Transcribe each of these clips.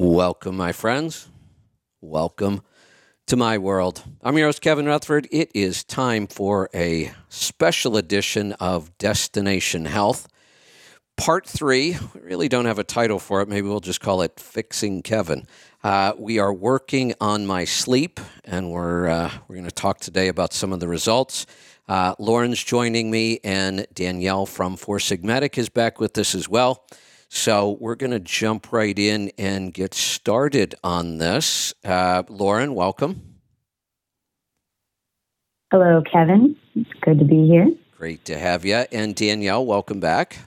Welcome, my friends. Welcome to my world. I'm your host, Kevin Rutherford. It is time for a special edition of Destination Health. Part three. We really don't have a title for it. Maybe we'll just call it Fixing Kevin. Uh, we are working on my sleep, and we're uh, we're going to talk today about some of the results. Uh, Lauren's joining me, and Danielle from Four Sigmatic is back with us as well. So we're going to jump right in and get started on this. Uh, Lauren, welcome. Hello, Kevin. It's good to be here. Great to have you. And Danielle, welcome back.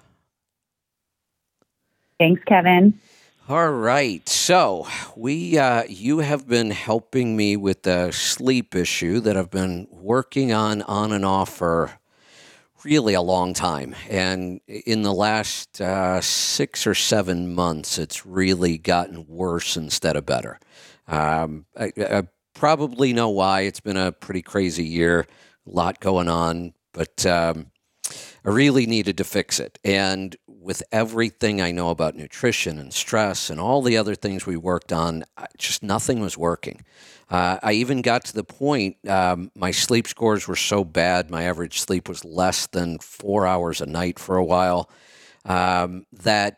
Thanks, Kevin. All right. So we, uh, you have been helping me with the sleep issue that I've been working on on and off for really a long time. And in the last uh, six or seven months, it's really gotten worse instead of better. Um, I, I probably know why. It's been a pretty crazy year, a lot going on, but um, I really needed to fix it. And with everything I know about nutrition and stress and all the other things we worked on, just nothing was working. Uh, I even got to the point, um, my sleep scores were so bad, my average sleep was less than four hours a night for a while, um, that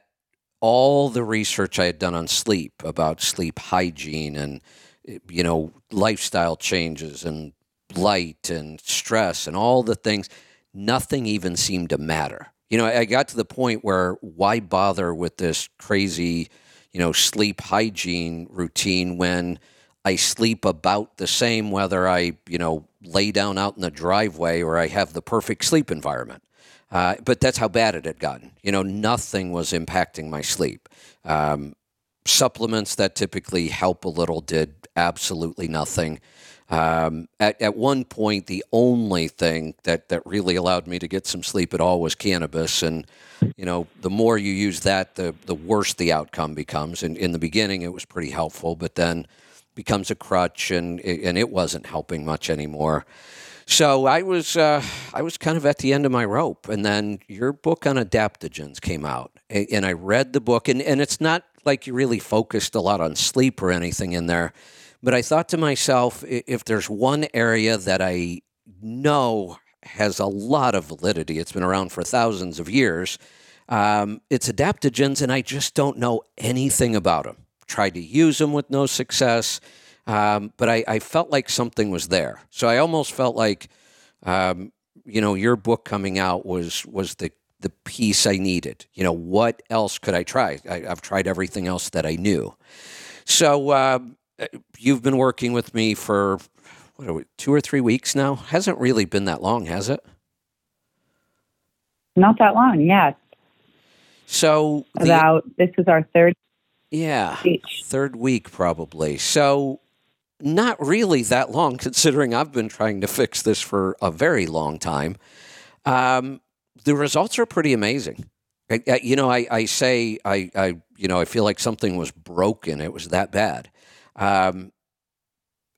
all the research I had done on sleep about sleep hygiene and, you know, lifestyle changes and light and stress and all the things, nothing even seemed to matter. You know, I got to the point where why bother with this crazy, you know, sleep hygiene routine when I sleep about the same whether I, you know, lay down out in the driveway or I have the perfect sleep environment. Uh, but that's how bad it had gotten. You know, nothing was impacting my sleep. Um, supplements that typically help a little did absolutely nothing. Um, at, at one point, the only thing that, that really allowed me to get some sleep at all was cannabis. And, you know, the more you use that, the, the worse the outcome becomes. And in the beginning, it was pretty helpful, but then becomes a crutch and, and it wasn't helping much anymore. So I was uh, I was kind of at the end of my rope, and then your book on adaptogens came out, and I read the book, and, and it's not like you really focused a lot on sleep or anything in there but I thought to myself, if there's one area that I know has a lot of validity, it's been around for thousands of years, um, it's adaptogens, and I just don't know anything about them. Tried to use them with no success, um, but I, I, felt like something was there. So I almost felt like, um, you know, your book coming out was was the the piece I needed. You know, what else could I try? I, have tried everything else that I knew. So uh, uh, you've been working with me for what are we, two or three weeks now. Hasn't really been that long, has it? Not that long, yeah. So the, about this is our third. Yeah, third week probably. So not really that long, considering I've been trying to fix this for a very long time. Um, the results are pretty amazing. I, you know, I, I say I, I, you know, I feel like something was broken. It was that bad. Um,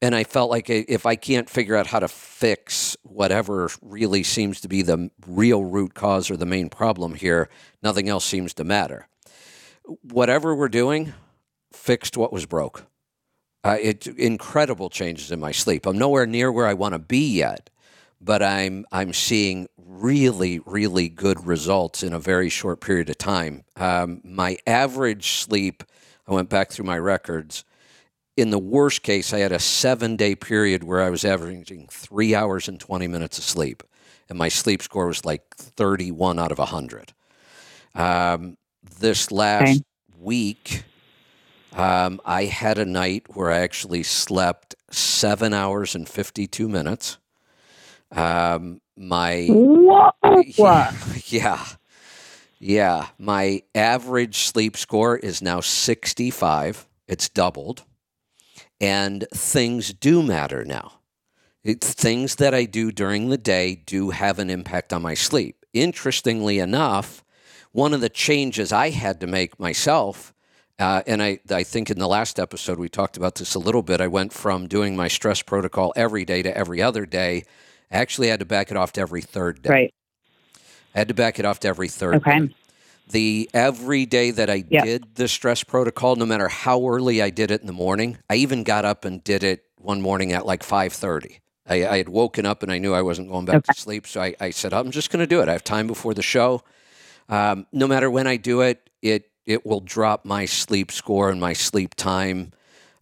and I felt like if I can't figure out how to fix whatever really seems to be the real root cause or the main problem here, nothing else seems to matter. Whatever we're doing, fixed what was broke. Uh, it incredible changes in my sleep. I'm nowhere near where I want to be yet, but I'm I'm seeing really really good results in a very short period of time. Um, my average sleep, I went back through my records in the worst case, I had a seven day period where I was averaging three hours and 20 minutes of sleep. And my sleep score was like 31 out of 100. Um, this last okay. week, um, I had a night where I actually slept seven hours and 52 minutes. Um, my. Yeah, yeah. Yeah. My average sleep score is now 65. It's doubled. And things do matter now. Things that I do during the day do have an impact on my sleep. Interestingly enough, one of the changes I had to make myself, uh, and I, I think in the last episode we talked about this a little bit. I went from doing my stress protocol every day to every other day. I actually had to back it off to every third day. Right. I had to back it off to every third okay. day. the every day that I Yeah. did the stress protocol, no matter how early I did it in the morning, I even got up and did it one morning at like five thirty. I, I had woken up and I knew I wasn't going back to sleep, so I, I said, "I'm just going to do it. I have time before the show. Um, no matter when I do it, it it will drop my sleep score and my sleep time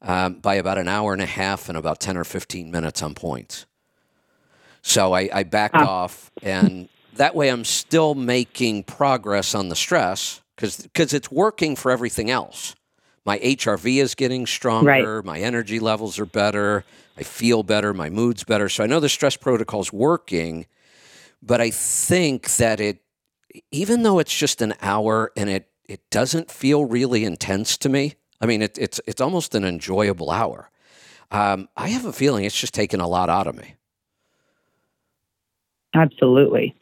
um, by about an hour and a half and about ten or fifteen minutes on points. So I, I backed Ah. off, and that way I'm still making progress on the stress because it's working for everything else. My HRV is getting stronger. My energy levels are better. I feel better. My mood's better. So I know the stress protocol is working, but I think that it, even though it's just an hour and it it doesn't feel really intense to me. I mean, it, it's it's almost an enjoyable hour. Um, I have a feeling it's just taken a lot out of me. Absolutely.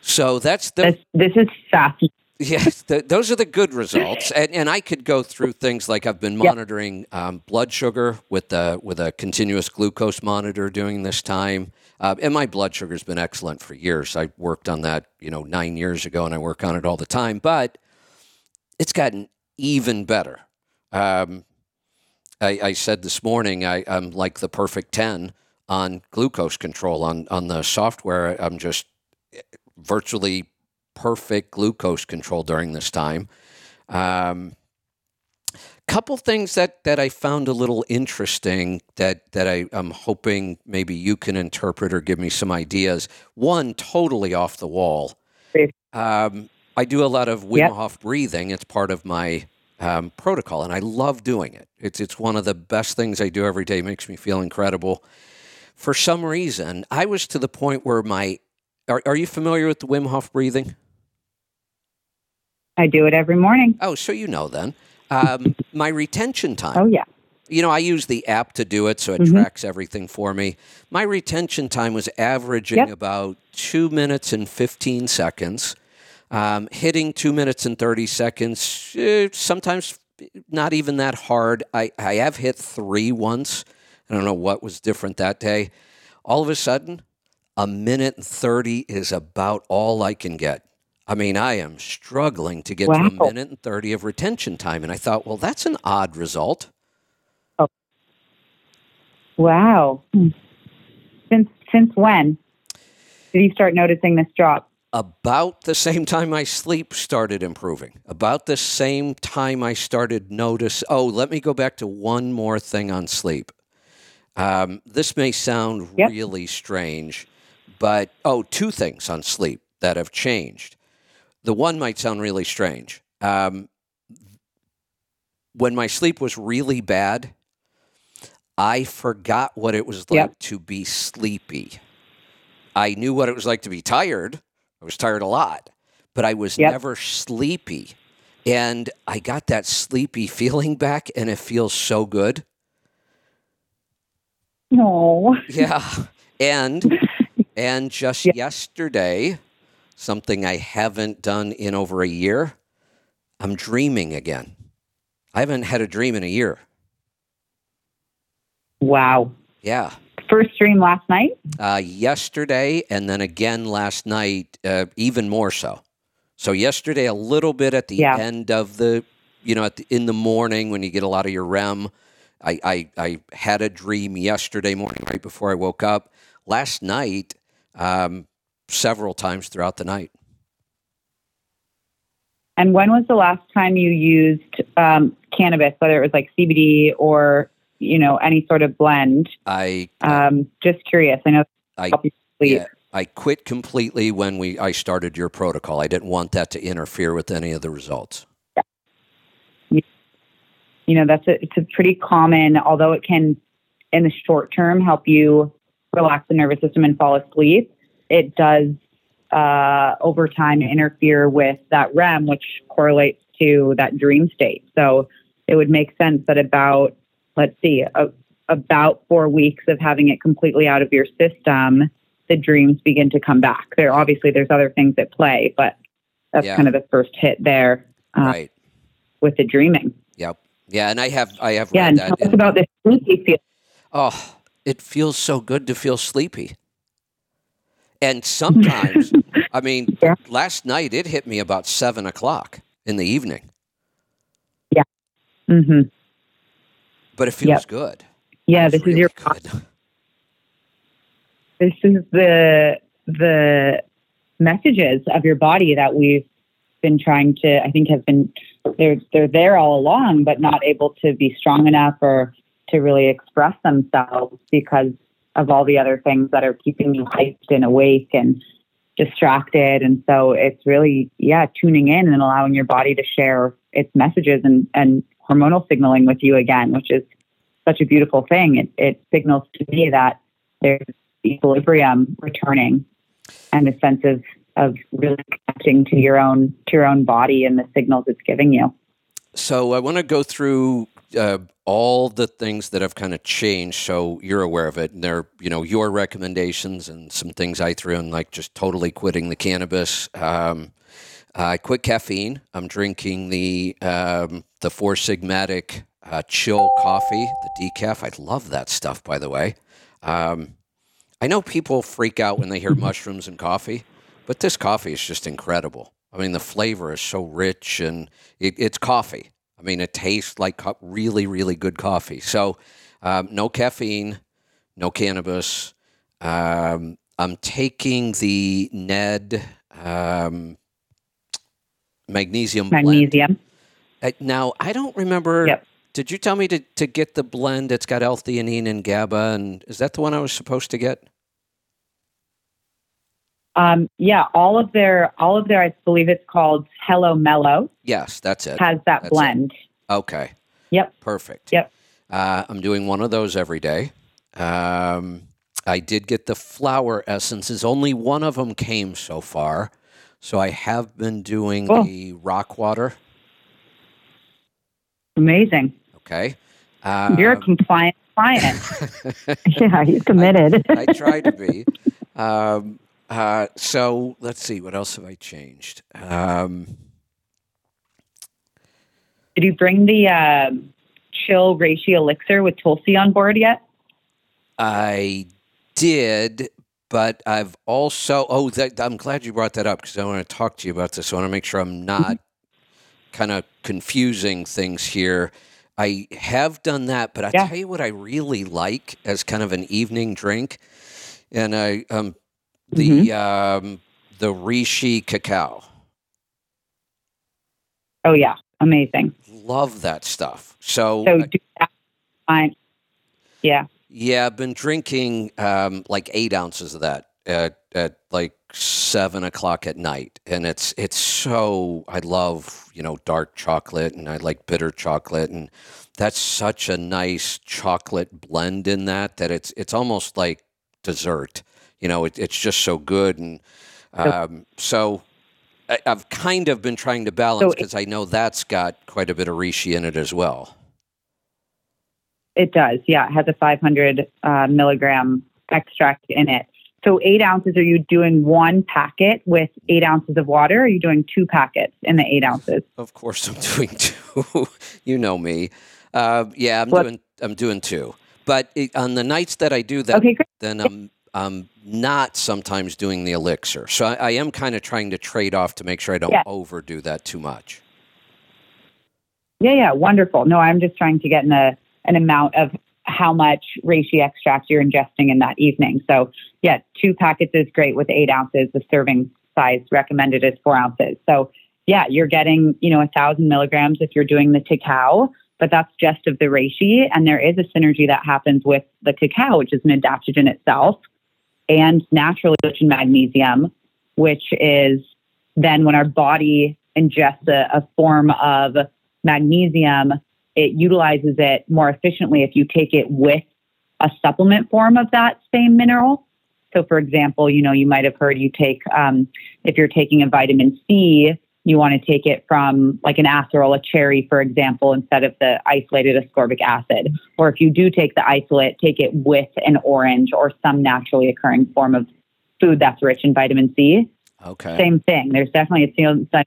So that's the This, this is fascinating. Yes, th those are the good results, and and I could go through things like I've been monitoring um, blood sugar with the with a continuous glucose monitor during this time, uh, and my blood sugar's been excellent for years. I worked on that, you know, nine years ago, and I work on it all the time. But it's gotten even better. Um, I, I said this morning I, I'm like the perfect ten on glucose control on on the software. I'm just virtually perfect glucose control during this time. Um, couple things that, that I found a little interesting that that I, I'm hoping maybe you can interpret or give me some ideas. One, totally off the wall. Um, I do a lot of Wim Yep. Hof breathing. It's part of my um, protocol, and I love doing it. It's it's one of the best things I do every day. Makes me feel incredible. For some reason, I was to the point where my are, are you familiar with the Wim Hof breathing? I do it every morning. Oh, so you know then. Um, my retention time. Oh, yeah. You know, I use the app to do it, so it Mhm. tracks everything for me. My retention time was averaging Yep. about two minutes and 15 seconds, um, hitting two minutes and 30 seconds, eh, sometimes not even that hard. I, I have hit three once. I don't know what was different that day. All of a sudden, a minute and 30 is about all I can get. I mean, I am struggling to get to a minute and 30 of retention time. And I thought, well, that's an odd result. Oh. Wow. Since since when did you start noticing this drop? about the same time my sleep started improving about the same time i started notice oh let me go back to one more thing on sleep um, this may sound Yep. really strange but oh two things on sleep that have changed the one might sound really strange um, when my sleep was really bad i forgot what it was like Yep. to be sleepy i knew what it was like to be tired I was tired a lot, but I was Yep. never sleepy. And I got that sleepy feeling back, and it feels so good. No. Yeah. And and just Yeah. yesterday, something I haven't done in over a year, I'm dreaming again. I haven't had a dream in a year. Wow. Yeah. First dream last night. Uh, yesterday, and then again last night, uh, even more so. So yesterday, a little bit at the Yeah. end of the, you know, at the, in the morning when you get a lot of your REM. I, I I had a dream yesterday morning right before I woke up. Last night, um, several times throughout the night. And when was the last time you used um, cannabis, whether it was like CBD or you know any sort of blend? I Um, just curious. I know I help you sleep. yeah, I quit completely when we I started your protocol. I didn't want that to interfere with any of the results. you know that's a, it's a pretty common although it can in the short term help you relax the nervous system and fall asleep it does uh, over time interfere with that rem which correlates to that dream state so it would make sense that about let's see a, about four weeks of having it completely out of your system the dreams begin to come back there obviously there's other things at play but that's Yeah. kind of the first hit there uh, right. with the dreaming Yep. Yeah, and I have I have yeah read and that. tell us about this sleepy feel Oh, it feels so good to feel sleepy. And sometimes, I mean, Yeah. last night it hit me about seven o'clock in the evening, Yeah. Mm-hmm. but it feels Yep. good. Yeah, It's this is your good. this is the the messages of your body that we've been trying to I think have been they're they're there all along but not able to be strong enough or to really express themselves because of all the other things that are keeping you hyped and awake and distracted and so it's really yeah tuning in and allowing your body to share its messages and and hormonal signaling with you again which is such a beautiful thing it, it signals to me that there's equilibrium returning and a sense of of really connecting to your own to your own body and the signals it's giving you. So I want to go through uh, all the things that have kind of changed, so you're aware of it. And they're, you know, your recommendations and some things I threw in, like just totally quitting the cannabis. Um, I quit caffeine. I'm drinking the um, the Four Sigmatic uh, Chill Coffee, the decaf. I love that stuff, by the way. Um, I know people freak out when they hear mushrooms and coffee, but this coffee is just incredible. I mean, the flavor is so rich and it, it's coffee. I mean, it tastes like co- really, really good coffee. So, um, no caffeine, no cannabis. Um, I'm taking the Ned um, magnesium blend. Magnesium. Uh, now, I don't remember. Yep. Did you tell me to, to get the blend? It's got L-theanine and GABA, and is that the one I was supposed to get? Um, yeah, all of their all of their I believe it's called Hello Mellow Yes, that's it. has that That's it. blend. Okay. Yep. Perfect. Yep. Uh, I'm doing one of those every day. Um, I did get the flower essences. Only one of them came so far. So I have been doing Cool. the rock water. Amazing. Okay. You're a Um, compliant client. yeah, he's committed. I try to be. Um, uh, so let's see. What else have I changed? Um, Did you bring the um chill reishi elixir with Tulsi on board yet? I did, but I've also. Oh, that, I'm glad you brought that up because I want to talk to you about this. I want to make sure I'm not kind of confusing things here. I have done that, but I Yeah. tell you what I really like as kind of an evening drink, and I um the um the Reishi cacao. Oh yeah, amazing. Love that stuff. So, So uh, do that. Fine. Yeah. Yeah, I've been drinking um, like eight ounces of that at, at like seven o'clock at night, and it's it's so I love you know dark chocolate and I like bitter chocolate, and that's such a nice chocolate blend in that that it's it's almost like dessert. You know, it, it's just so good, and um, so I, I've kind of been trying to balance So because I know that's got quite a bit of reishi in it as well. It does. Yeah, it has a 500 uh, milligram extract in it. So eight ounces. Are you doing one packet with eight ounces of water? Or are you doing two packets in the eight ounces? Of course, I'm doing two. you know me. Uh, yeah, I'm doing. I'm doing two. But it, on the nights that I do that, Okay, then I'm I'm not sometimes doing the elixir. So I, I am kind of trying to trade off to make sure I don't Yeah. overdo that too much. Yeah, yeah, wonderful. No, I'm just trying to get in a, an amount of how much reishi extract you're ingesting in that evening. So, yeah, two packets is great with eight ounces. The serving size recommended is four ounces. So, yeah, you're getting, you know, a thousand milligrams if you're doing the cacao, but that's just of the reishi. And there is a synergy that happens with the cacao, which is an adaptogen itself, and naturally rich in magnesium, which is then when our body ingests a, a form of magnesium, it utilizes it more efficiently if you take it with a supplement form of that same mineral. So, for example, you know, you might have heard you take, um, if you're taking a vitamin C, you want to take it from like an acerola cherry, for example, instead of the isolated ascorbic acid. Or if you do take the isolate, take it with an orange or some naturally occurring form of food that's rich in vitamin C Okay. same thing. There's definitely a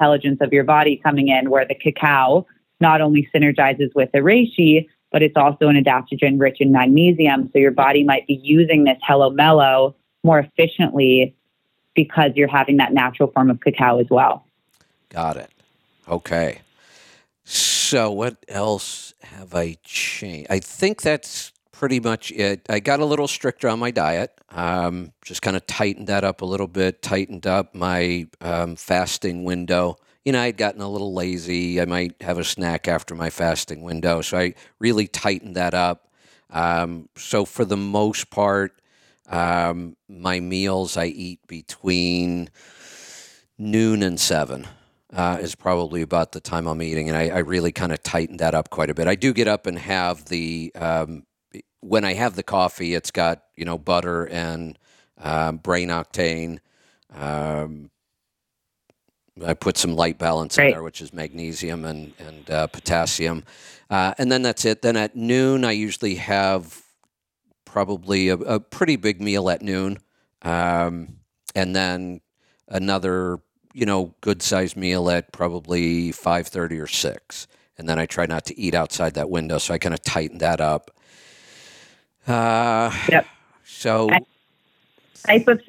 intelligence of your body coming in where the cacao not only synergizes with the reishi, but it's also an adaptogen rich in magnesium. So your body might be using this Hello Mellow more efficiently because you're having that natural form of cacao as well. Got it. Okay. So what else have I changed? I think that's pretty much it. I got a little stricter on my diet. Um, just kind of tightened that up a little bit. Tightened up my um, fasting window. You know, I'd gotten a little lazy. I might have a snack after my fasting window, so I really tightened that up. Um, so for the most part, um, my meals I eat between noon and seven uh, is probably about the time I'm eating, and I, I really kind of tightened that up quite a bit. I do get up and have the um, when I have the coffee, it's got you know butter and um, brain octane. Um, I put some LyteBalance in there, which is magnesium and and uh, potassium, uh, and then that's it. Then at noon, I usually have probably a, a pretty big meal at noon, um, and then another you know, good sized meal at probably five thirty or six, and then I try not to eat outside that window. So I kind of tighten that up. Uh, yep. So type of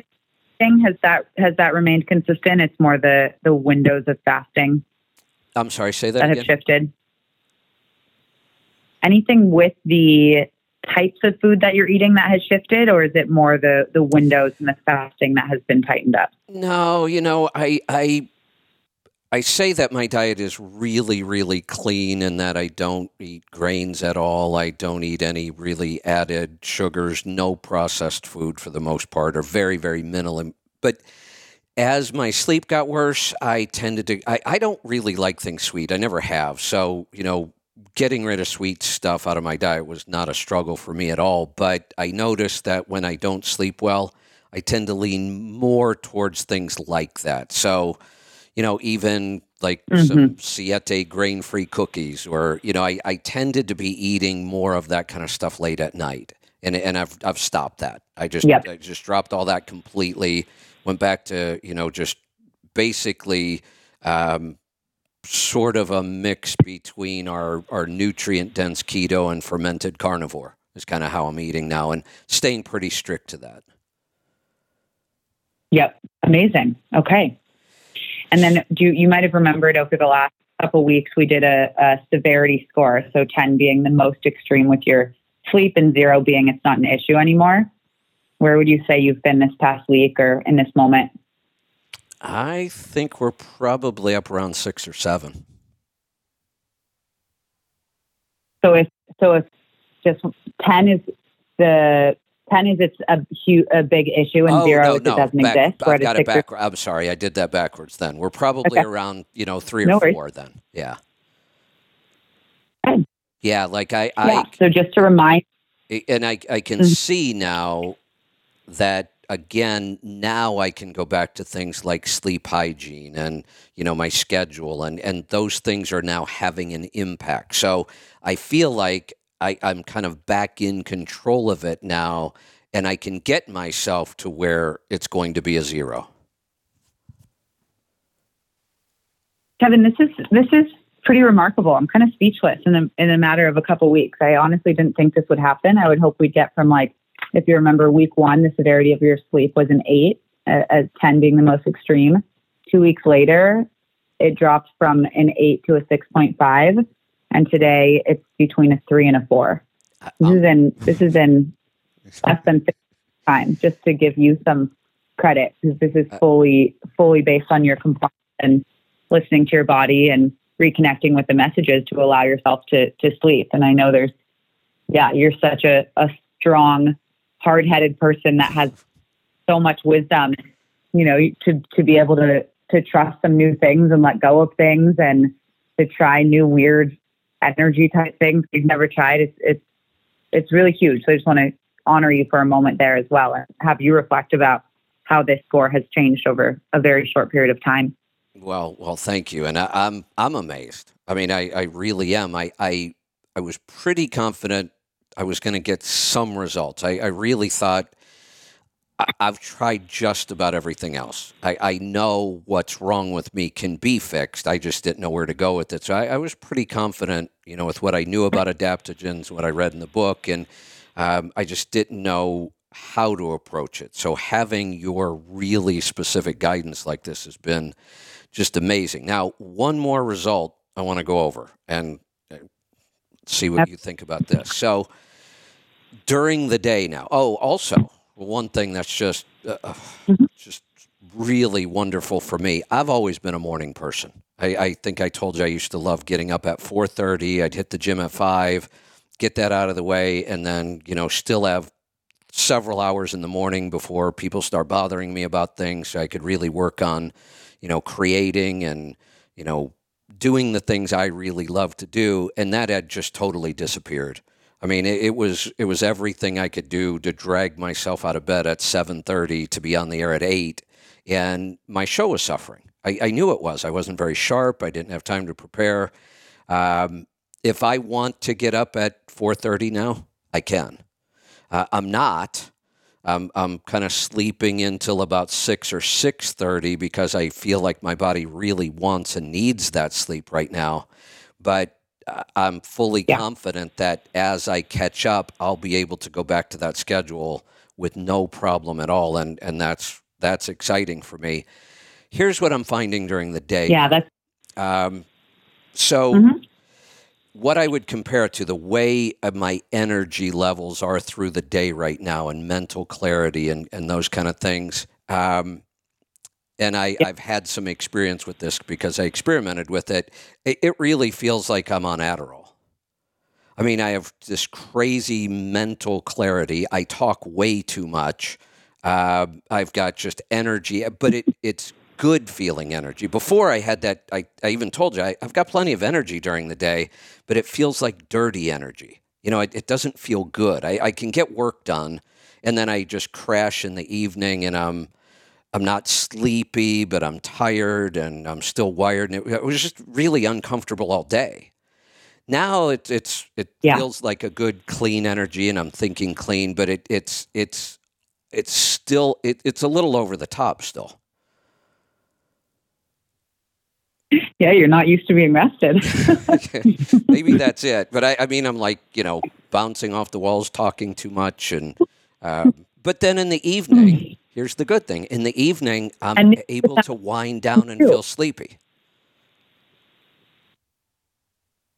thing has that has that remained consistent? It's more the the windows of fasting. I'm sorry. Say that, that again. have shifted. Anything with the types of food that you're eating that has shifted, or is it more the the windows and the fasting that has been tightened up? No, you know, I I I say that my diet is really really clean and that I don't eat grains at all. I don't eat any really added sugars, no processed food for the most part, or very very minimal. But as my sleep got worse, I tended to. I, I don't really like things sweet. I never have. So you know, getting rid of sweet stuff out of my diet was not a struggle for me at all. But I noticed that when I don't sleep well, I tend to lean more towards things like that. So, you know, even like mm-hmm. some Siete grain free cookies, or, you know, I, I tended to be eating more of that kind of stuff late at night. And, and I've, I've stopped that. I just, yep. I just dropped all that completely. Went back to, you know, just basically um, sort of a mix between our, our nutrient dense keto and fermented carnivore is kind of how I'm eating now and staying pretty strict to that. Yep. Amazing. Okay. And then do you, you might have remembered over the last couple weeks we did a, a severity score. So 10 being the most extreme with your sleep and zero being it's not an issue anymore. Where would you say you've been this past week or in this moment? I think we're probably up around six or seven. So if so if just ten is the ten is it's a huge a big issue and oh, zero no, is no. it doesn't Back, exist. I've got it back. I'm sorry, I did that backwards. Then we're probably okay. around you know three or no four. Then yeah. Okay. Yeah, like I, yeah. I so just to remind, and I I can mm-hmm. see now that again, now I can go back to things like sleep hygiene and you know my schedule, and and those things are now having an impact. So I feel like I, I'm kind of back in control of it now, and I can get myself to where it's going to be a zero. Kevin, this is this is pretty remarkable. I'm kind of speechless in a, in a matter of a couple weeks. I honestly didn't think this would happen. I would hope we'd get from like if you remember week one, the severity of your sleep was an eight, as 10 being the most extreme. Two weeks later, it dropped from an eight to a 6.5. And today it's between a three and a four. This is in, this is in less than six time, just to give you some credit, because this is fully, fully based on your compliance and listening to your body and reconnecting with the messages to allow yourself to, to sleep. And I know there's, yeah, you're such a, a strong hard headed person that has so much wisdom, you know, to, to be able to, to trust some new things and let go of things and to try new weird energy type things you've never tried. It's, it's, it's really huge. So I just want to honor you for a moment there as well and have you reflect about how this score has changed over a very short period of time. Well, well, thank you, and I, am I'm, I'm amazed. I mean, I, I really am. I, I I was pretty confident I was going to get some results. I, I really thought I, have tried just about everything else. I, I, know what's wrong with me can be fixed. I just didn't know where to go with it. So I, I was pretty confident, you know, with what I knew about adaptogens, what I read in the book, and um, I just didn't know how to approach it. So having your really specific guidance like this has been just amazing. Now, one more result I want to go over and see what you think about this. So during the day now. Oh, also one thing that's just uh, mm-hmm. just really wonderful for me. I've always been a morning person. I, I think I told you I used to love getting up at 4:30. I'd hit the gym at five, get that out of the way, and then you know still have several hours in the morning before people start bothering me about things. So I could really work on, you know, creating and you know doing the things I really love to do, and that had just totally disappeared. I mean, it, it, was it was everything I could do to drag myself out of bed at seven thirty to be on the air at eight, and my show was suffering. I, I knew it was. I wasn't very sharp. I didn't have time to prepare. Um, if I want to get up at four thirty now, I can. Uh, I'm not. I'm, I'm kind of sleeping until about six or six thirty because I feel like my body really wants and needs that sleep right now. But I'm fully yeah. confident that as I catch up, I'll be able to go back to that schedule with no problem at all, and and that's that's exciting for me. Here's what I'm finding during the day. Yeah, that's. Um, so, mm-hmm. What I would compare it to the way my energy levels are through the day right now, and mental clarity, and and those kind of things. Um, and I, I've had some experience with this because I experimented with it. it. It really feels like I'm on Adderall. I mean, I have this crazy mental clarity. I talk way too much. Uh, I've got just energy, but it, it's good feeling energy. Before I had that, I, I even told you I, have got plenty of energy during the day, but it feels like dirty energy. You know, it, it doesn't feel good. I, I can get work done, and then I just crash in the evening and I'm I'm not sleepy, but I'm tired and I'm still wired. And it, it was just really uncomfortable all day. Now it, it's it yeah. feels like a good clean energy, and I'm thinking clean, but it, it's it's it's still it, it's a little over the top still. Yeah, you're not used to being rested. Maybe that's it. But I, I mean, I'm like you know bouncing off the walls, talking too much, and uh, but then in the evening Here's the good thing in the evening, I'm and able to wind down and feel sleepy.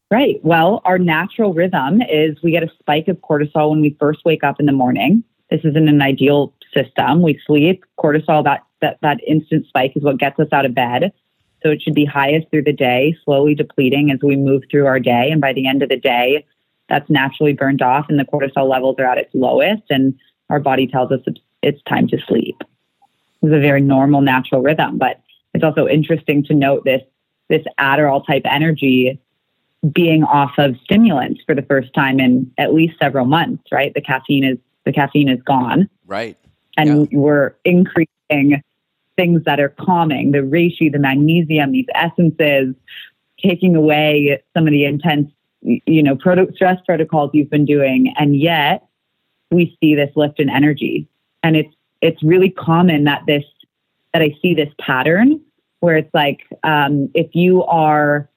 Right. Well, our natural rhythm is we get a spike of cortisol when we first wake up in the morning. This isn't an ideal system. We sleep, cortisol, that, that, that instant spike is what gets us out of bed. So it should be highest through the day, slowly depleting as we move through our day. And by the end of the day, that's naturally burned off and the cortisol levels are at its lowest. And our body tells us it's time to sleep. It's a very normal, natural rhythm. But it's also interesting to note this this Adderall type energy being off of stimulants for the first time in at least several months. Right, the caffeine is the caffeine is gone. Right, and yeah. we're increasing things that are calming, the reishi, the magnesium, these essences, taking away some of the intense, you know, stress protocols you've been doing, and yet we see this lift in energy. And it's it's really common that this that I see this pattern where it's like um, if you are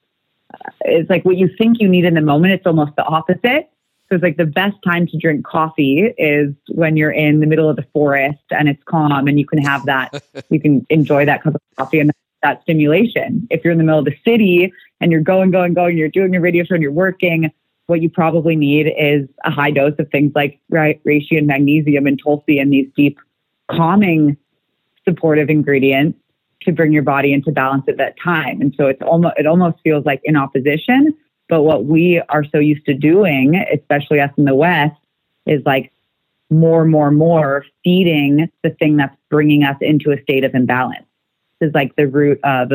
it's like what you think you need in the moment it's almost the opposite so it's like the best time to drink coffee is when you're in the middle of the forest and it's calm and you can have that you can enjoy that cup of coffee and that stimulation if you're in the middle of the city and you're going going going you're doing your radio show and you're working what you probably need is a high dose of things like reishi and magnesium and tulsi and these deep calming supportive ingredients to bring your body into balance at that time. And so it's almost it almost feels like in opposition. But what we are so used to doing, especially us in the West, is like more, more, more feeding the thing that's bringing us into a state of imbalance. This is like the root of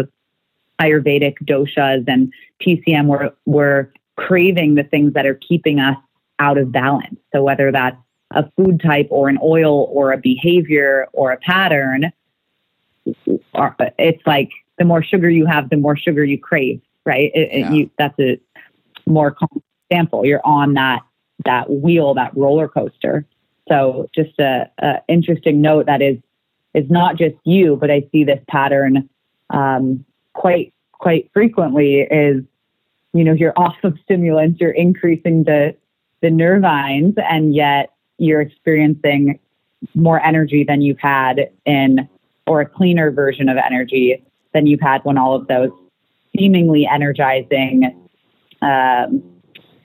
Ayurvedic doshas and TCM. We're, we're craving the things that are keeping us out of balance. So whether that's a food type or an oil or a behavior or a pattern, it's like the more sugar you have, the more sugar you crave, right? It, yeah. it, you, that's a more example. You're on that that wheel, that roller coaster. So just a, a interesting note that is is not just you, but I see this pattern um, quite quite frequently. Is you know, you're off of stimulants, you're increasing the the nervines, and yet you're experiencing more energy than you've had in, or a cleaner version of energy than you've had when all of those seemingly energizing um,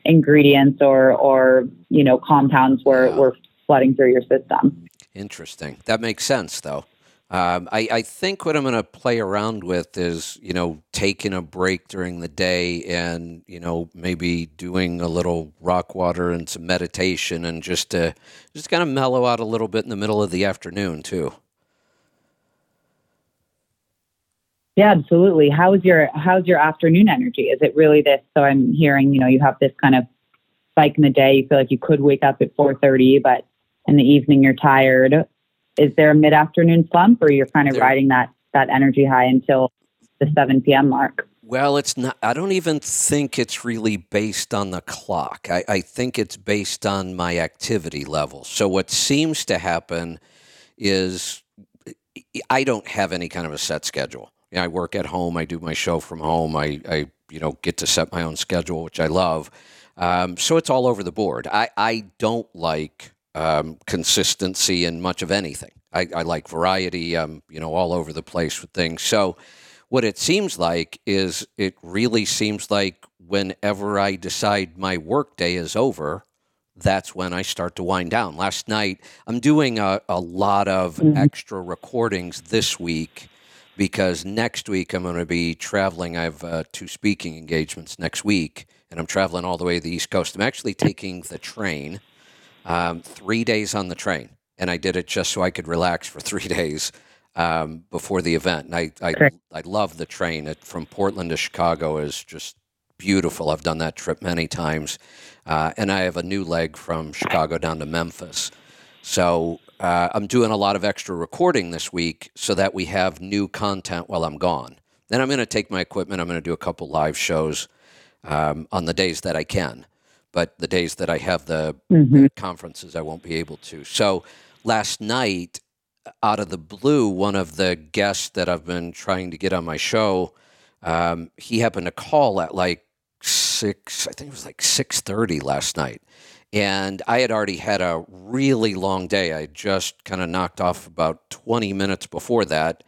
ingredients or or you know compounds were Yeah. were flooding through your system. Interesting. That makes sense, though. Um, I, I think what I'm going to play around with is, you know, taking a break during the day and, you know, maybe doing a little rock water and some meditation and just to just kind of mellow out a little bit in the middle of the afternoon too. Yeah, absolutely. How's your how's your afternoon energy? Is it really this? So I'm hearing, you know, you have this kind of spike in the day. You feel like you could wake up at 4:30, but in the evening you're tired. Is there a mid afternoon slump, or you're kind of There- riding that that energy high until the 7 p.m. mark? Well, it's not, I don't even think it's really based on the clock. I, I think it's based on my activity level. So, what seems to happen is I don't have any kind of a set schedule. I work at home, I do my show from home, I, I you know, get to set my own schedule, which I love. Um, so, it's all over the board. I, I don't like um, consistency in much of anything. I, I like variety, um, you know, all over the place with things. So, what it seems like is it really seems like whenever I decide my workday is over, that's when I start to wind down. Last night, I'm doing a, a lot of Mhm. extra recordings this week because next week I'm going to be traveling. I have uh, two speaking engagements next week, and I'm traveling all the way to the East Coast. I'm actually taking the train, um, three days on the train, and I did it just so I could relax for three days um, before the event. And I, I. I love the train. It, from Portland to Chicago is just beautiful. I've done that trip many times. Uh, and I have a new leg from Chicago down to Memphis. So uh, I'm doing a lot of extra recording this week so that we have new content while I'm gone. Then I'm going to take my equipment. I'm going to do a couple live shows um, on the days that I can. But the days that I have the Mm-hmm. the conferences, I won't be able to. So last night, out of the blue, one of the guests that I've been trying to get on my show, um, he happened to call at like six. I think it was like six thirty last night, and I had already had a really long day. I just kind of knocked off about twenty minutes before that,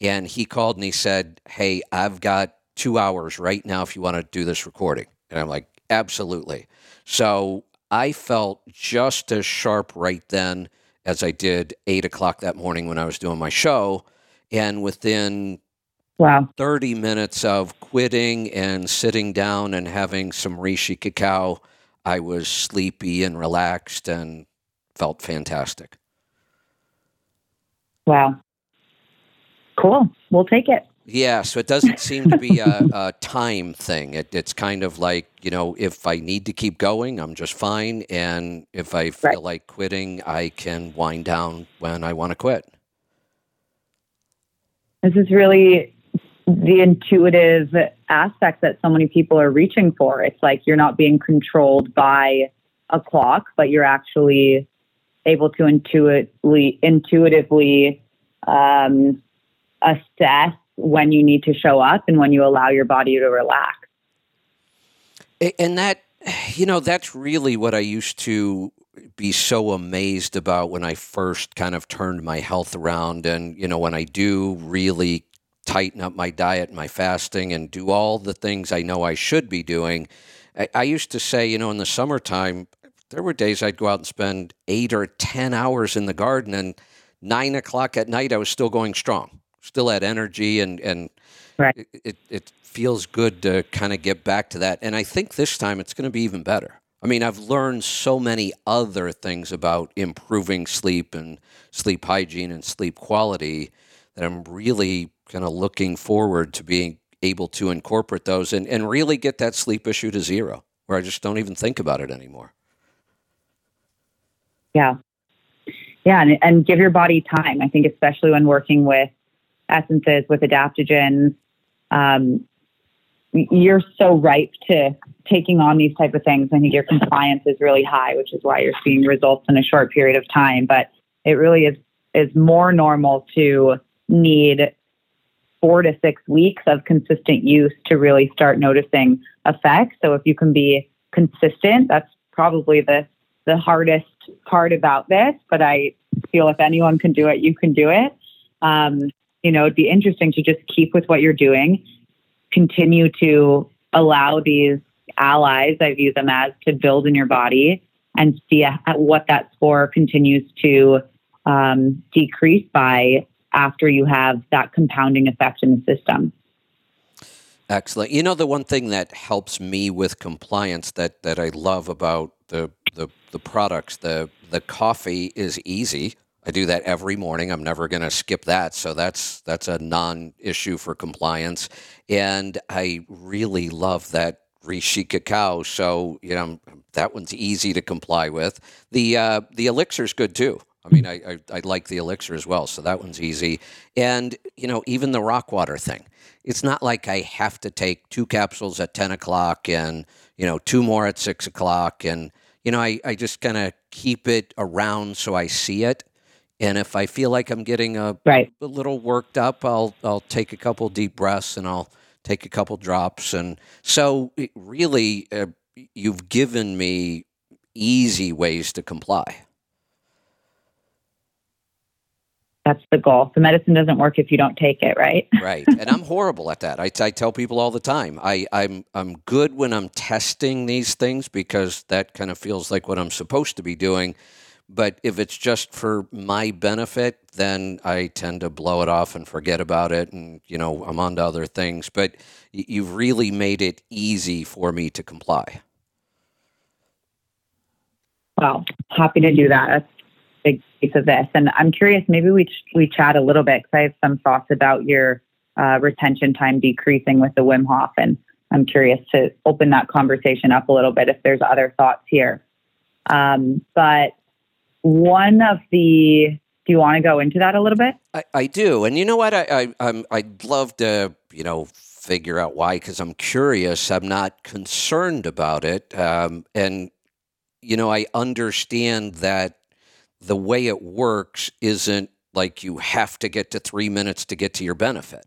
and he called and he said, "Hey, I've got two hours right now if you want to do this recording." And I'm like, "Absolutely." So I felt just as sharp right then as I did eight o'clock that morning when I was doing my show. And within Wow. 30 minutes of quitting and sitting down and having some reishi cacao, I was sleepy and relaxed and felt fantastic. Wow. Cool. We'll take it. Yeah, so it doesn't seem to be a, a time thing. It, it's kind of like, you know, if I need to keep going, I'm just fine. And if I feel Right. like quitting, I can wind down when I want to quit. This is really the intuitive aspect that so many people are reaching for. It's like you're not being controlled by a clock, but you're actually able to intuitively intuitively um, assess when you need to show up and when you allow your body to relax. And that, you know, that's really what I used to be so amazed about when I first kind of turned my health around. And, you know, when I do really tighten up my diet and my fasting and do all the things I know I should be doing, I, I used to say, you know, in the summertime, there were days I'd go out and spend eight or 10 hours in the garden and nine o'clock at night, I was still going strong, still had energy and, and Right. it, it, it feels good to kind of get back to that. And I think this time it's going to be even better. I mean, I've learned so many other things about improving sleep and sleep hygiene and sleep quality that I'm really kind of looking forward to being able to incorporate those and, and really get that sleep issue to zero, where I just don't even think about it anymore. Yeah. Yeah. And, and give your body time. I think, especially when working with essences, with adaptogens, um, you're so ripe to taking on these type of things. I think your compliance is really high, which is why you're seeing results in a short period of time. But it really is is more normal to need four to six weeks of consistent use to really start noticing effects. So if you can be consistent, that's probably the the hardest part about this, but I feel if anyone can do it, you can do it. Um, you know, it'd be interesting to just keep with what you're doing, continue to allow these allies, I view them as, to build in your body and see what that score continues to um, decrease by after you have that compounding effect in the system. Excellent. You know, the one thing that helps me with compliance that, that I love about the, the, the products, the, the coffee is easy. I do that every morning. I'm never going to skip that. So that's that's a non-issue for compliance. And I really love that Reishi cacao. So you know that one's easy to comply with. The uh, the elixir's good too. I mean, I, I, I like the elixir as well, so that one's easy. And you know, even the rock water thing. It's not like I have to take two capsules at ten o'clock and you know two more at six o'clock. And you know, I, I just kind of keep it around so I see it. And if I feel like I'm getting a, right. a little worked up, I'll I'll take a couple deep breaths and I'll take a couple drops. And so, really, uh, you've given me easy ways to comply. That's the goal. The medicine doesn't work if you don't take it, right? right. And I'm horrible at that. I, I tell people all the time. I, I'm I'm good when I'm testing these things because that kind of feels like what I'm supposed to be doing. But if it's just for my benefit, then I tend to blow it off and forget about it. And, you know, I'm on to other things. But you've really made it easy for me to comply. Well, happy to do that. That's big piece of this. And I'm curious, maybe we, ch- we chat a little bit because I have some thoughts about your uh, retention time decreasing with the Wim Hof. And I'm curious to open that conversation up a little bit if there's other thoughts here. Um, but one of the do you want to go into that a little bit? I, I do, and you know what? I, I I'm I'd love to you know figure out why because I'm curious. I'm not concerned about it, um, and you know I understand that the way it works isn't like you have to get to three minutes to get to your benefit.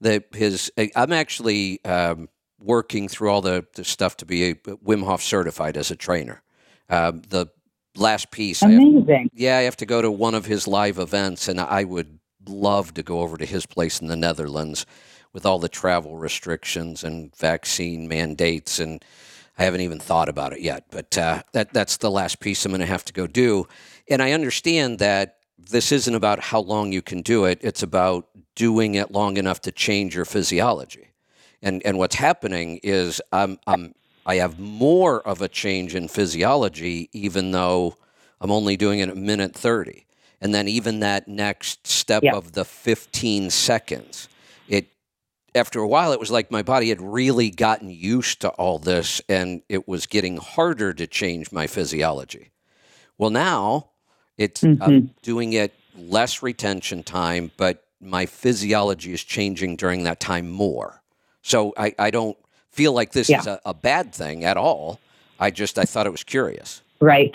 That his I'm actually um, working through all the, the stuff to be a Wim Hof certified as a trainer. Um, the last piece. Amazing. I have, yeah, I have to go to one of his live events, and I would love to go over to his place in the Netherlands with all the travel restrictions and vaccine mandates. And I haven't even thought about it yet, but uh, that that's the last piece I'm going to have to go do. And I understand that this isn't about how long you can do it; it's about doing it long enough to change your physiology. And and what's happening is I'm I'm I have more of a change in physiology, even though I'm only doing it a minute 30. And then even that next step yeah. of the 15 seconds, it after a while it was like my body had really gotten used to all this and it was getting harder to change my physiology. Well, now it's mm-hmm. I'm doing it less retention time, but my physiology is changing during that time more. So I, I don't feel like this yeah. is a, a bad thing at all. I just I thought it was curious. Right.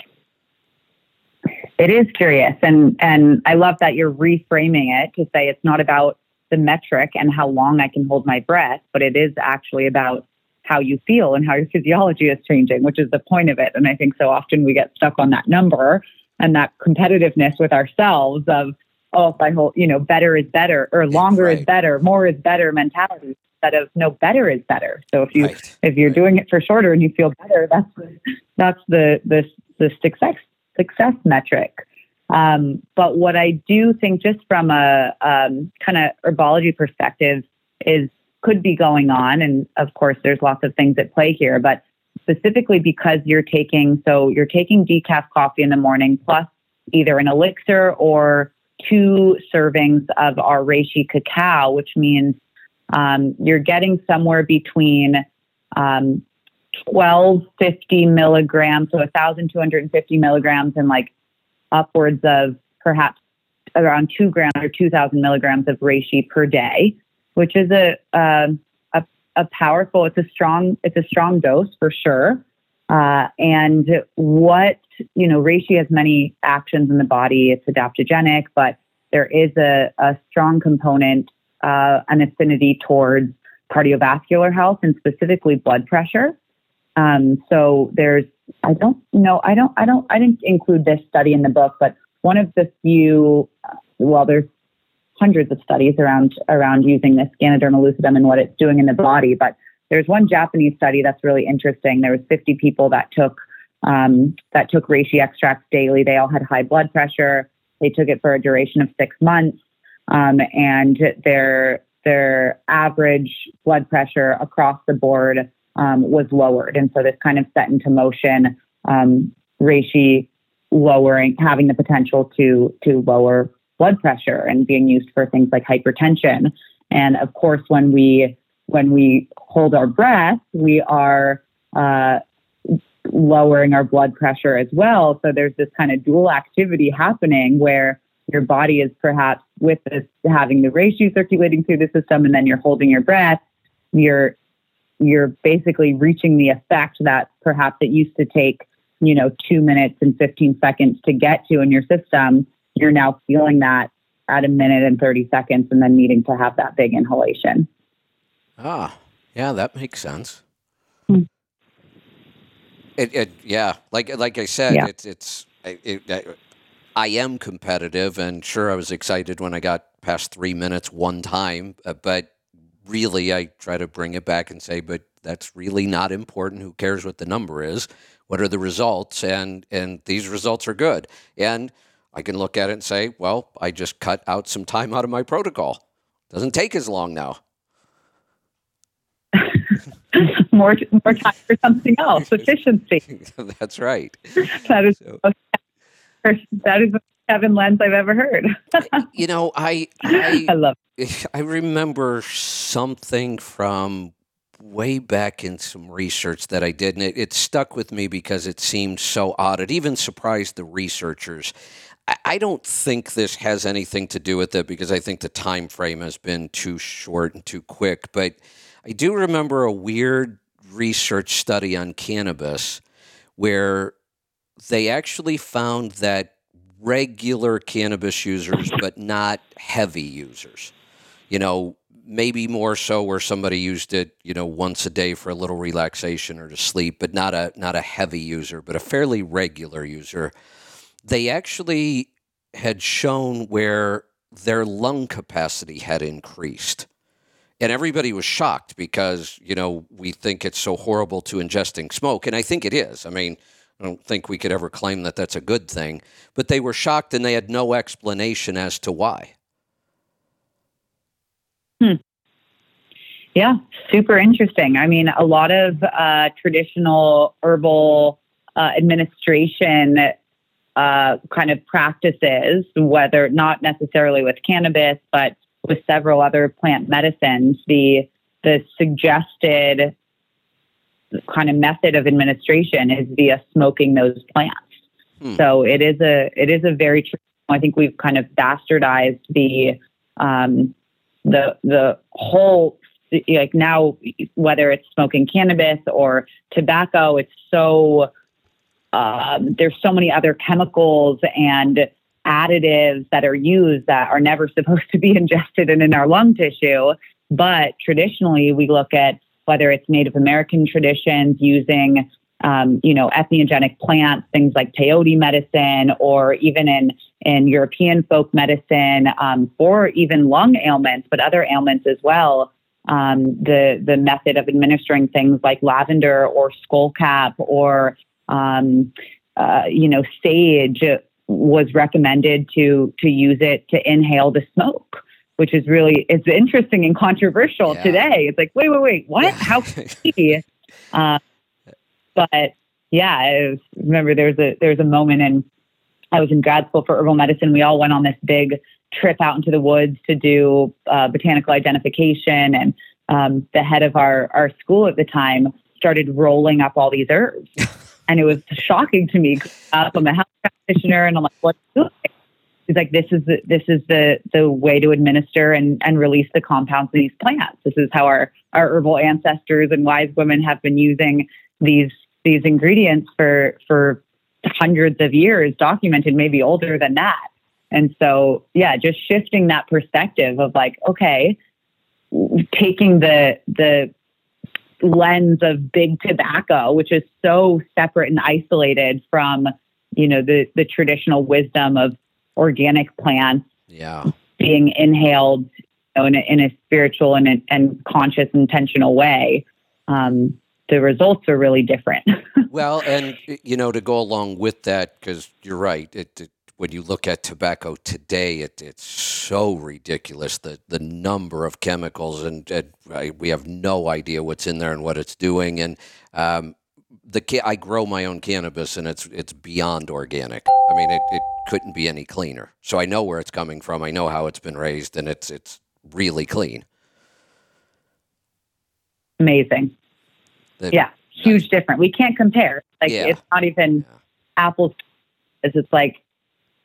It is curious, and and I love that you're reframing it to say it's not about the metric and how long I can hold my breath, but it is actually about how you feel and how your physiology is changing, which is the point of it. And I think so often we get stuck on that number and that competitiveness with ourselves of, oh, if I hold, you know, better is better or longer right. is better, more is better mentality instead of no better is better. So if you right. if you're right. doing it for shorter and you feel better, that's the, that's the the the success success metric. Um, but what I do think, just from a um, kind of herbology perspective, is could be going on, and of course, there's lots of things at play here. But specifically because you're taking so you're taking decaf coffee in the morning plus either an elixir or two servings of our reishi cacao, which means um, you're getting somewhere between um, 1250 milligrams, so 1,250 milligrams, and like upwards of perhaps around two grams or 2,000 milligrams of reishi per day, which is a, a, a, powerful. It's a strong. It's a strong dose for sure. Uh, and what you know, reishi has many actions in the body. It's adaptogenic, but there is a, a strong component uh, an affinity towards cardiovascular health and specifically blood pressure. Um, so there's I don't know. I don't. I don't. I didn't include this study in the book, but one of the few. Well, there's hundreds of studies around around using this Ganoderma lucidum and what it's doing in the body. But there's one Japanese study that's really interesting. There was 50 people that took um, that took reishi extracts daily. They all had high blood pressure. They took it for a duration of six months, um, and their their average blood pressure across the board um, was lowered. And so this kind of set into motion um, reishi lowering, having the potential to to lower blood pressure and being used for things like hypertension. And of course, when we when we hold our breath, we are uh, lowering our blood pressure as well. So there's this kind of dual activity happening where your body is perhaps with this having the reishi circulating through the system, and then you're holding your breath. You're you're basically reaching the effect that perhaps it used to take you know two minutes and 15 seconds to get to in your system you're now feeling that at a minute and 30 seconds and then needing to have that big inhalation. Ah, yeah, that makes sense. Hmm. It, it, yeah, like like I said, yeah. it's it's it, it, I am competitive, and sure, I was excited when I got past three minutes one time, uh, but really, I try to bring it back and say, but that's really not important. Who cares what the number is? What are the results? And and these results are good. And I can look at it and say, well, I just cut out some time out of my protocol. Doesn't take as long now. more more time for something else. Efficiency. That's right. that is so. that is the Kevin lens I've ever heard. you know, I I, I love. I remember something from way back in some research that I did, and it, it, stuck with me because it seemed so odd. It even surprised the researchers. I don't think this has anything to do with it because I think the time frame has been too short and too quick. But I do remember a weird research study on cannabis where they actually found that regular cannabis users, but not heavy users, you know, maybe more so where somebody used it, you know, once a day for a little relaxation or to sleep, but not a not a heavy user, but a fairly regular user they actually had shown where their lung capacity had increased. And everybody was shocked because, you know, we think it's so horrible to ingesting smoke. And I think it is. I mean, I don't think we could ever claim that that's a good thing. But they were shocked and they had no explanation as to why. Hmm. Yeah, super interesting. I mean, a lot of uh, traditional herbal uh, administration uh, kind of practices, whether not necessarily with cannabis, but with several other plant medicines, the the suggested kind of method of administration is via smoking those plants. Hmm. So it is a it is a very true. I think we've kind of bastardized the um, the the whole like now whether it's smoking cannabis or tobacco, it's so um, there's so many other chemicals and additives that are used that are never supposed to be ingested and in our lung tissue. But traditionally, we look at whether it's Native American traditions using, um, you know, entheogenic plants, things like peyote medicine, or even in in European folk medicine um, for even lung ailments, but other ailments as well. Um, the the method of administering things like lavender or skullcap or um, uh, you know, sage was recommended to to use it to inhale the smoke, which is really it's interesting and controversial yeah. today. It's like, wait, wait, wait, what? Yeah. How uh, but yeah, I was, remember there's a there's a moment in I was in grad school for herbal medicine. We all went on this big trip out into the woods to do uh, botanical identification, and um, the head of our our school at the time started rolling up all these herbs. And it was shocking to me. I'm a health practitioner, and I'm like, "What's doing?" He's like, "This is the this is the the way to administer and and release the compounds in these plants. This is how our our herbal ancestors and wise women have been using these these ingredients for for hundreds of years, documented, maybe older than that." And so, yeah, just shifting that perspective of like, okay, taking the the lens of big tobacco, which is so separate and isolated from, you know, the, the traditional wisdom of organic plants Yeah. being inhaled you know, in, a, in a spiritual and, and conscious, intentional way. Um, the results are really different. Well, and you know, to go along with that, because you're right. It, it when you look at tobacco today, it, it's so ridiculous the the number of chemicals, and, and I, we have no idea what's in there and what it's doing. And um, the I grow my own cannabis, and it's it's beyond organic. I mean, it, it couldn't be any cleaner. So I know where it's coming from. I know how it's been raised, and it's it's really clean. Amazing. The- Yeah, huge difference. We can't compare. Like Yeah. it's not even Yeah. apples. It's it's like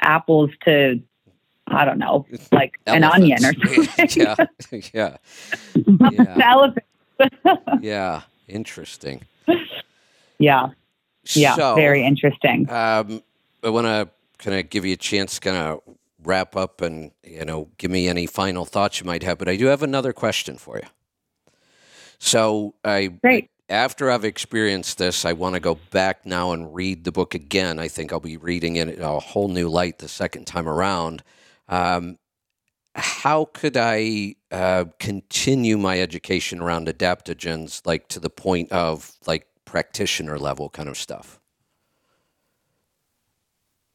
apples to I don't know, like an onion or something. yeah, yeah, Yeah. Yeah. Interesting. yeah, yeah, So, very interesting. Um, I want to kind of give you a chance to kind of wrap up and you know give me any final thoughts you might have. But I do have another question for you. So I Great. After I've experienced this, I want to go back now and read the book again. I think I'll be reading it in a whole new light the second time around. Um, how could I uh, continue my education around adaptogens, like to the point of like practitioner level kind of stuff?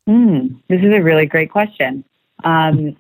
Mm, this is a really great question. Um,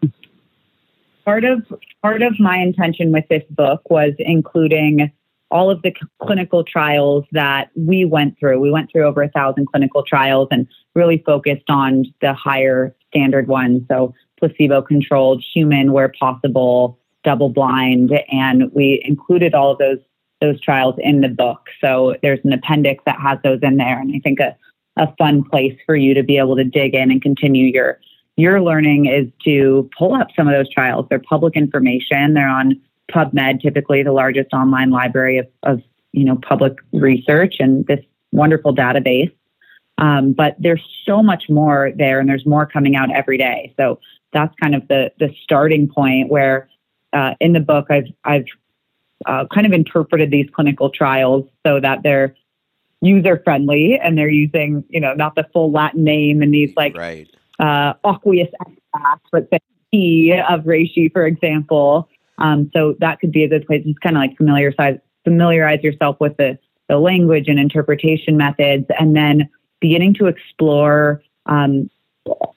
part of part of my intention with this book was including all of the c- clinical trials that we went through. We went through over a thousand clinical trials and really focused on the higher standard ones. So placebo controlled, human where possible, double blind, and we included all of those those trials in the book. So there's an appendix that has those in there, and I think a a fun place for you to be able to dig in and continue your your learning is to pull up some of those trials. They're public information. They're on PubMed, typically the largest online library of, of you know public research and this wonderful database. Um, but there's so much more there, and there's more coming out every day. So that's kind of the the starting point where uh, in the book I've I've uh, kind of interpreted these clinical trials so that they're user friendly and they're using you know not the full Latin name and these like right. uh, aqueous extract, but the tea of reishi, for example. Um, so that could be a good place. To just kind of like familiarize familiarize yourself with the the language and interpretation methods, and then beginning to explore um,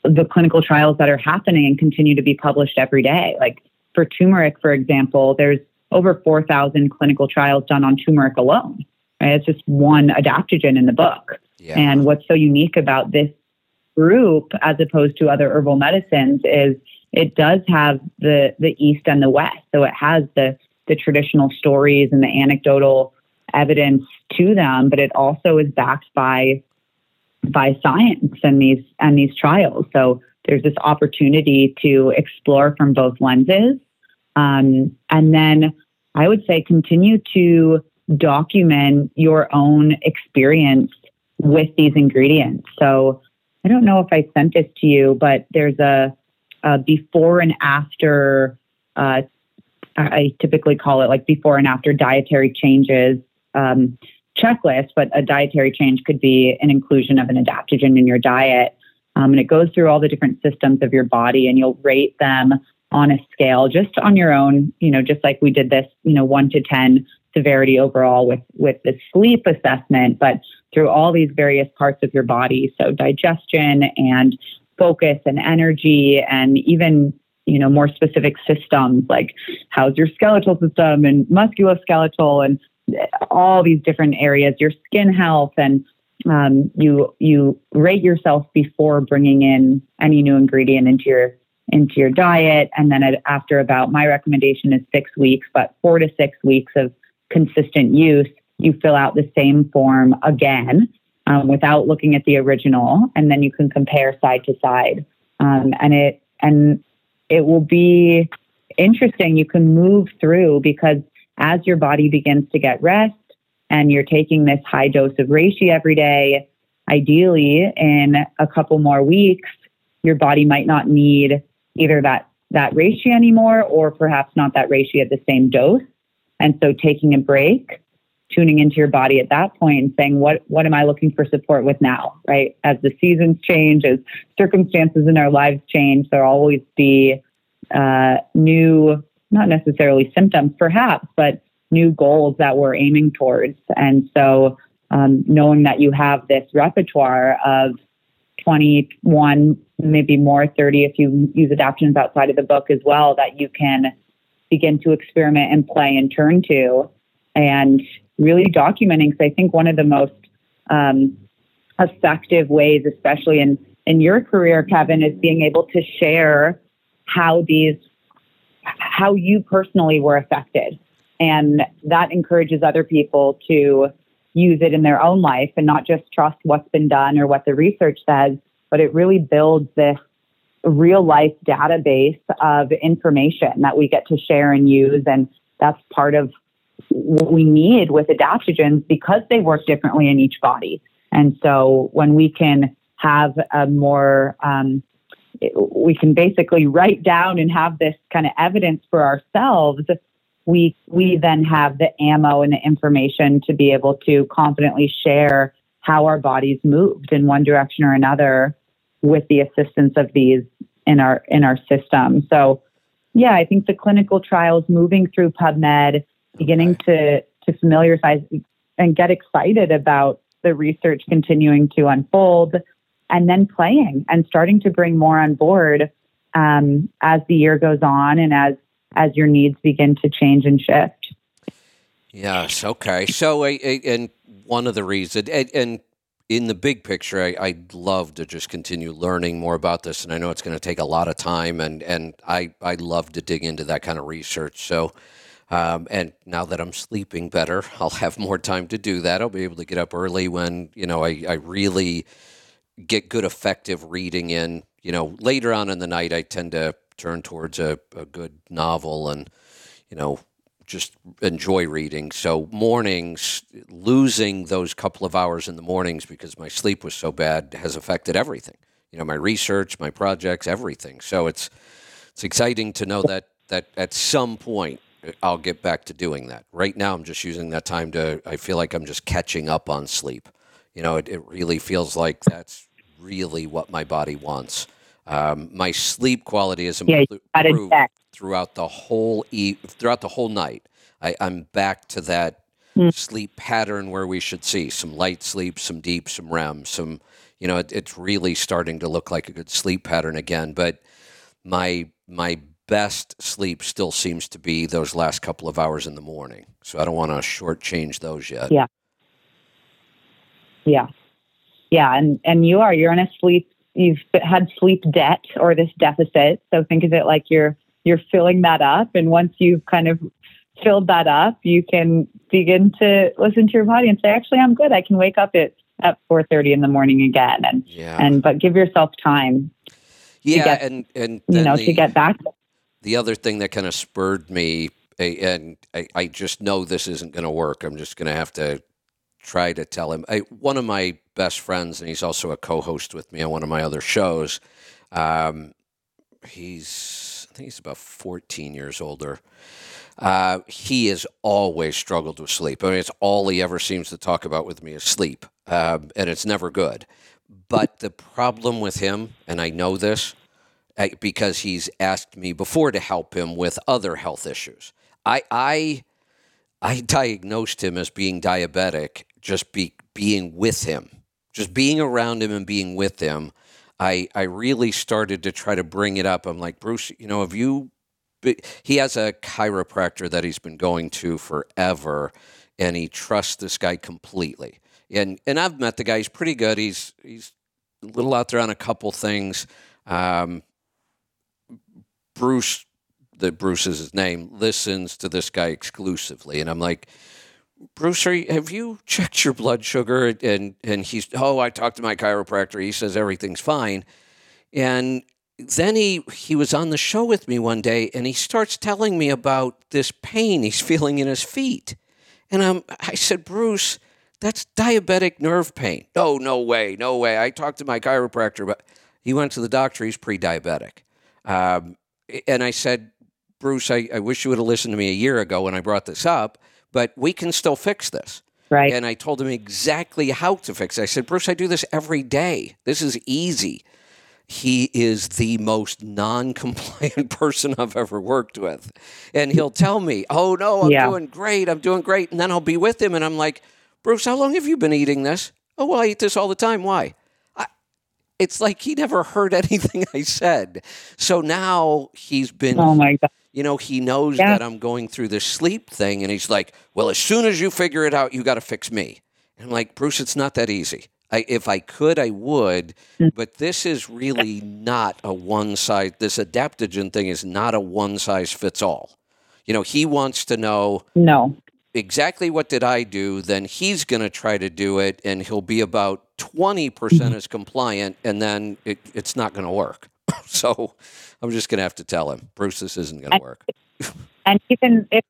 the clinical trials that are happening and continue to be published every day. Like for turmeric, for example, there's over 4,000 clinical trials done on turmeric alone. Right? It's just one adaptogen in the book. Yeah. And what's so unique about this group, as opposed to other herbal medicines, is it does have the the East and the West. So it has the the traditional stories and the anecdotal evidence to them, but it also is backed by by science and these and these trials. So there's this opportunity to explore from both lenses, um, and then I would say continue to document your own experience with these ingredients. So I don't know if I sent this to you, but there's a, a before and after. Uh, I typically call it like before and after dietary changes um, checklist, but a dietary change could be an inclusion of an adaptogen in your diet. Um, and it goes through all the different systems of your body, and you'll rate them on a scale just on your own, you know, just like we did this, you know, one to 10 severity overall with, with the sleep assessment, but through all these various parts of your body. So digestion and focus and energy and even you know more specific systems like how's your skeletal system and musculoskeletal and all these different areas your skin health and um, you you rate yourself before bringing in any new ingredient into your into your diet. And then after about my recommendation is six weeks but four to six weeks of consistent use you fill out the same form again um, without looking at the original and then you can compare side to side um, and it and it will be interesting. You can move through because as your body begins to get rest and you're taking this high dose of reishi every day, ideally in a couple more weeks, your body might not need either that, that reishi anymore or perhaps not that reishi at the same dose. And so taking a break tuning into your body at that point and saying, what, what am I looking for support with now? Right. As the seasons change, as circumstances in our lives change, there'll always be uh, new, not necessarily symptoms perhaps, but new goals that we're aiming towards. And so um, knowing that you have this repertoire of 21, maybe more, 30 if you use adaptogens outside of the book as well, that you can begin to experiment and play and turn to. And really documenting, because I think one of the most um, effective ways, especially in, in your career, Kevin, is being able to share how these, how you personally were affected. And that encourages other people to use it in their own life and not just trust what's been done or what the research says, but it really builds this real life database of information that we get to share and use. And that's part of what we need with adaptogens because they work differently in each body. And so when we can have a more, um, we can basically write down and have this kind of evidence for ourselves we we then have the ammo and the information to be able to confidently share how our bodies moved in one direction or another with the assistance of these in our in our system. So yeah, I think the clinical trials moving through PubMed, beginning to to familiarize and get excited about the research continuing to unfold, and then playing and starting to bring more on board um, as the year goes on and as as your needs begin to change and shift. Yes. Okay. So, uh, and one of the reasons, and, and in the big picture, I, I'd love to just continue learning more about this, and I know it's going to take a lot of time, and and I I love to dig into that kind of research. So, um, and now that I'm sleeping better, I'll have more time to do that. I'll be able to get up early when you know I I really get good effective reading in. You know, later on in the night, I tend to turn towards a, a good novel and, you know, just enjoy reading. So mornings, losing those couple of hours in the mornings because my sleep was so bad has affected everything. You know, my research, my projects, everything. So it's it's exciting to know that that at some point I'll get back to doing that. Right now, I'm just using that time to. I feel like I'm just catching up on sleep. You know, it, it really feels like that's really what my body wants. Um, my sleep quality has improved yeah, throughout the whole e- throughout the whole night. I, am back to that mm. sleep pattern where we should see some light sleep, some deep, some REM, some you know it, it's really starting to look like a good sleep pattern again. But my my best sleep still seems to be those last couple of hours in the morning. So I don't want to shortchange those yet. Yeah. Yeah. Yeah, and and you are you're in a sleep you've had sleep debt or this deficit. So think of it like you're you're filling that up, and once you've kind of filled that up, you can begin to listen to your body and say, actually, I'm good. I can wake up at at 4:30 in the morning again, and yeah. and but give yourself time. Yeah, get, and and you know the, to get back. The other thing that kind of spurred me, and I, I just know this isn't going to work. I'm just going to have to try to tell him. I, one of my best friends, and he's also a co-host with me on one of my other shows. Um, he's I think he's about 14 years older. Uh, he has always struggled with sleep. I mean, it's all he ever seems to talk about with me is sleep, um, and it's never good. But the problem with him, and I know this because he's asked me before to help him with other health issues. I I I diagnosed him as being diabetic just be, being with him, just being around him and being with him. I, I really started to try to bring it up. I'm like, Bruce, you know, have you, he has a chiropractor that he's been going to forever and he trusts this guy completely. And, and I've met the guy. He's pretty good. He's, he's a little out there on a couple things. Um, Bruce that Bruce is his name, listens to this guy exclusively. And I'm like, Bruce, you, have you checked your blood sugar? And and he's, oh, I talked to my chiropractor. He says everything's fine. And then he he was on the show with me one day, and he starts telling me about this pain he's feeling in his feet. And I'm, I said, Bruce, that's diabetic nerve pain. Oh, no way, no way. I talked to my chiropractor, but he went to the doctor. He's pre-diabetic. Um, and I said, Bruce, I, I wish you would have listened to me a year ago when I brought this up. but we can still fix this. Right. And I told him exactly how to fix it. I said, Bruce, I do this every day. This is easy. He is the most non compliant person I've ever worked with. And he'll tell me, Oh, no, I'm Yeah. doing great. I'm doing great. And then I'll be with him and I'm like, Bruce, how long have you been eating this? Oh, well, I eat this all the time. Why? It's like he never heard anything I said. So now he's been oh my God. you know, he knows Yeah. that I'm going through this sleep thing, and he's like, "Well, as soon as you figure it out, you got to fix me." And I'm like, Bruce, it's not that easy. I, if I could, I would, Mm. but this is really not a one size. This adaptogen thing is not a one size fits all. You know, he wants to know No. Exactly what did I do, then he's going to try to do it, and he'll be about 20% mm-hmm. as compliant, and then it, it's not going to work. so I'm just going to have to tell him, Bruce, this isn't going to work. And even if,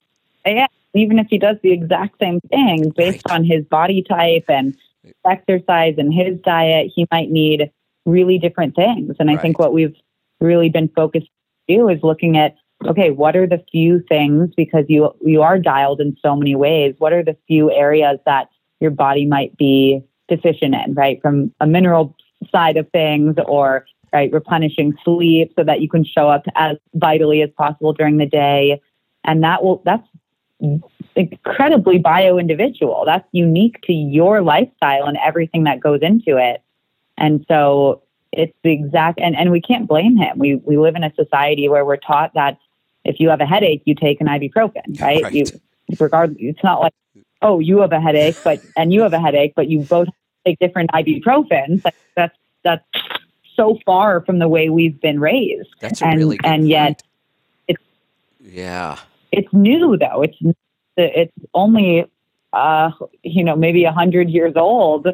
yeah, even if he does the exact same thing based Right. on his body type and exercise and his diet, he might need really different things. And I think what we've really been focused to do is looking at okay, what are the few things because you you are dialed in so many ways. What are the few areas that your body might be deficient in, right? From a mineral side of things or right replenishing sleep so that you can show up as vitally as possible during the day and that will that's incredibly bio individual that's unique to your lifestyle and everything that goes into it and so it's the exact and, and we can't blame him we we live in a society where we're taught that if you have a headache you take an ibuprofen right, Right. you regard it's not like oh you have a headache but and you have a headache but you both take different ibuprofens Like, that's that's so far from the way we've been raised That's and really good and yet point. it's- yeah, it's new though. It's it's only uh, you know maybe a hundred years old.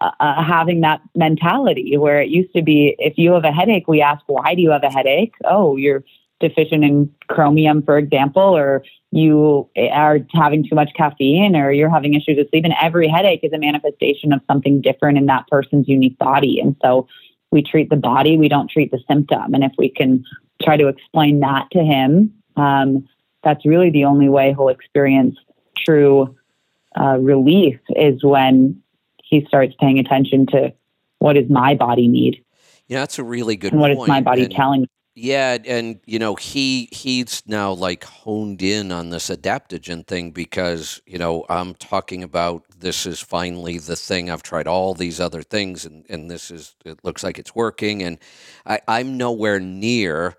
Uh, uh, having that mentality where it used to be if you have a headache we ask why do you have a headache oh you're deficient in chromium for example or you are having too much caffeine or you're having issues with sleep and every headache is a manifestation of something different in that person's unique body and so we treat the body we don't treat the symptom and if we can try to explain that to him um, that's really the only way he'll experience true uh, relief is when he starts paying attention to what does my body need Yeah, that's a really good and what is point. my body And- telling me. Yeah, and you know he he's now like honed in on this adaptogen thing because you know I'm talking about this is finally the thing I've tried all these other things and and this is it looks like it's working and I, I'm nowhere near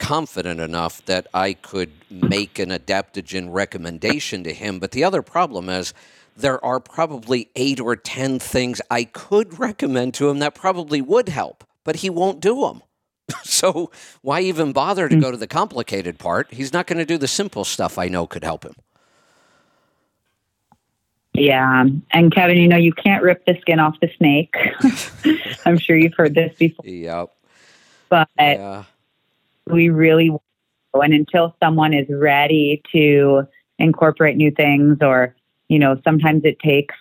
confident enough that I could make an adaptogen recommendation to him. But the other problem is there are probably eight or ten things I could recommend to him that probably would help, but he won't do them. So why even bother to mm. go to the complicated part? He's not going to do the simple stuff I know could help him. Yeah. And Kevin, you know, you can't rip the skin off the snake. I'm sure you've heard this before, Yep. but Yeah. we really and until someone is ready to incorporate new things or you know sometimes it takes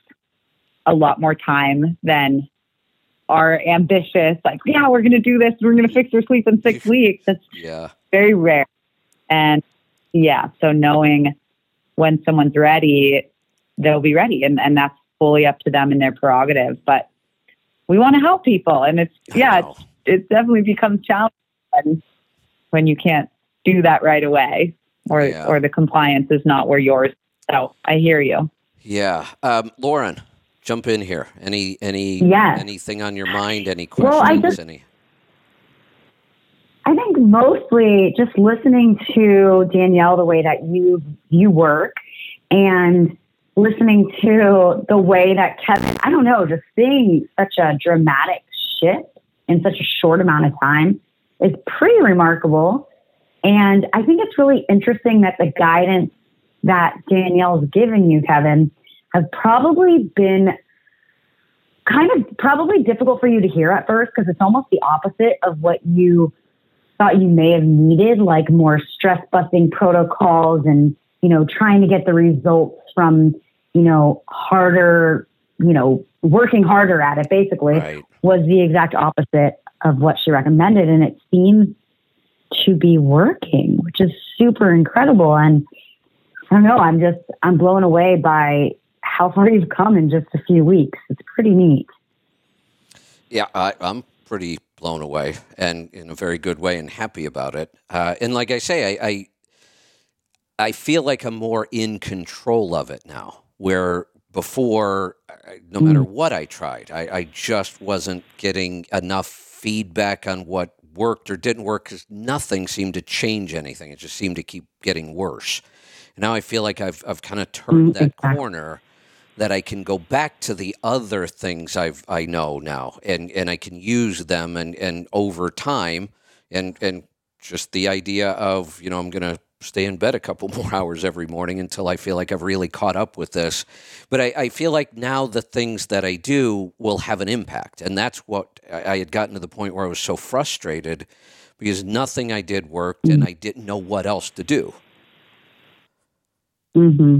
a lot more time than our ambitious like yeah we're going to do this we're going to fix your sleep in six weeks that's Yeah. very rare and yeah so knowing when someone's ready they'll be ready and, and that's fully up to them and their prerogative but we want to help people and it's yeah it's, it definitely becomes challenging when, when you can't do that right away or Yeah. or the compliance is not where yours so i hear you Yeah. Um, Lauren, jump in here. Any any Yes. anything on your mind? Any questions? Well, I just- any? I think mostly just listening to Danielle the way that you you work and listening to the way that Kevin I don't know, just seeing such a dramatic shift in such a short amount of time is pretty remarkable. And I think it's really interesting that the guidance that Danielle's given you, Kevin, has probably been kind of probably difficult for you to hear at first because it's almost the opposite of what you thought you may have needed, like more stress busting protocols and, you know, trying to get the results from, you know, harder, you know, working harder at it basically Right. was the exact opposite of what she recommended. And it seems to be working, which is super incredible. And I don't know. I'm just I'm blown away by how far you've come in just a few weeks. It's pretty neat. Yeah, I, I'm pretty blown away and in a very good way and happy about it. Uh, and like I say, I, I I feel like I'm more in control of it now. Where before, uh, no matter Mm. what I tried, I, I just wasn't getting enough feedback on what worked or didn't work because nothing seemed to change anything. It just seemed to keep getting worse. Now I feel like I've I've kind of turned Mm, that corner that I can go back to the other things I've I know now and and I can use them and and over time and and just the idea of you know I'm going to stay in bed a couple more hours every morning until I feel like I've really caught up with this. But I, I feel like now the things that I do will have an impact and that's what I, I had gotten to the point where I was so frustrated because nothing I did worked and I didn't know what else to do. Mm-hmm.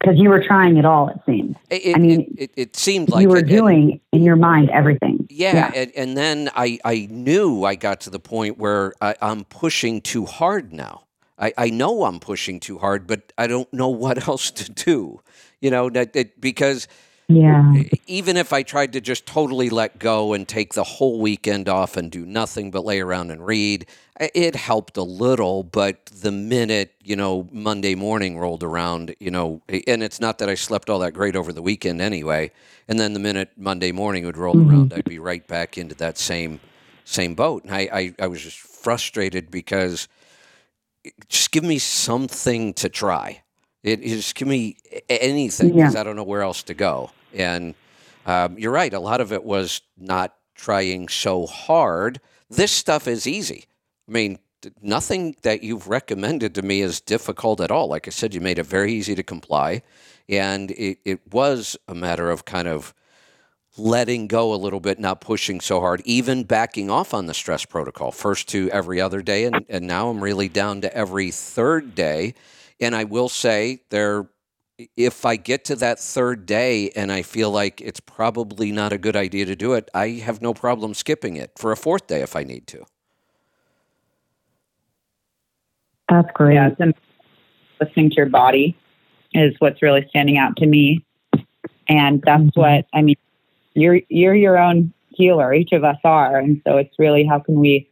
Because you were trying it all, it seemed. it, I mean, it, it, it seemed like you were it, and- doing in your mind everything. Yeah, And, and then I, I knew I got to the point where I, I'm pushing too hard now. I, I know I'm pushing too hard, but I don't know what else to do. You know, that, that because Yeah. even if I tried to just totally let go and take the whole weekend off and do nothing but lay around and read, it helped a little. But the minute, you know, Monday morning rolled around, you know, and it's not that I slept all that great over the weekend anyway. And then the minute Monday morning would roll around, I'd be right back into that same same boat. And I, I, I was just frustrated because just give me something to try. It, just give me anything because I don't know where else to go. And um, you're right. A lot of it was not trying so hard. This stuff is easy. I mean, nothing that you've recommended to me is difficult at all. Like I said, you made it very easy to comply. And it, it was a matter of kind of letting go a little bit, not pushing so hard, even backing off on the stress protocol. First to every other day, and, and now I'm really down to every third day. And I will say there if I get to that third day and I feel like it's probably not a good idea to do it, I have no problem skipping it for a fourth day if I need to. That's great. Yeah, it's listening to your body is what's really standing out to me, and that's Mhm. what I mean. You're you're your own healer. Each of us are, and so it's really how can we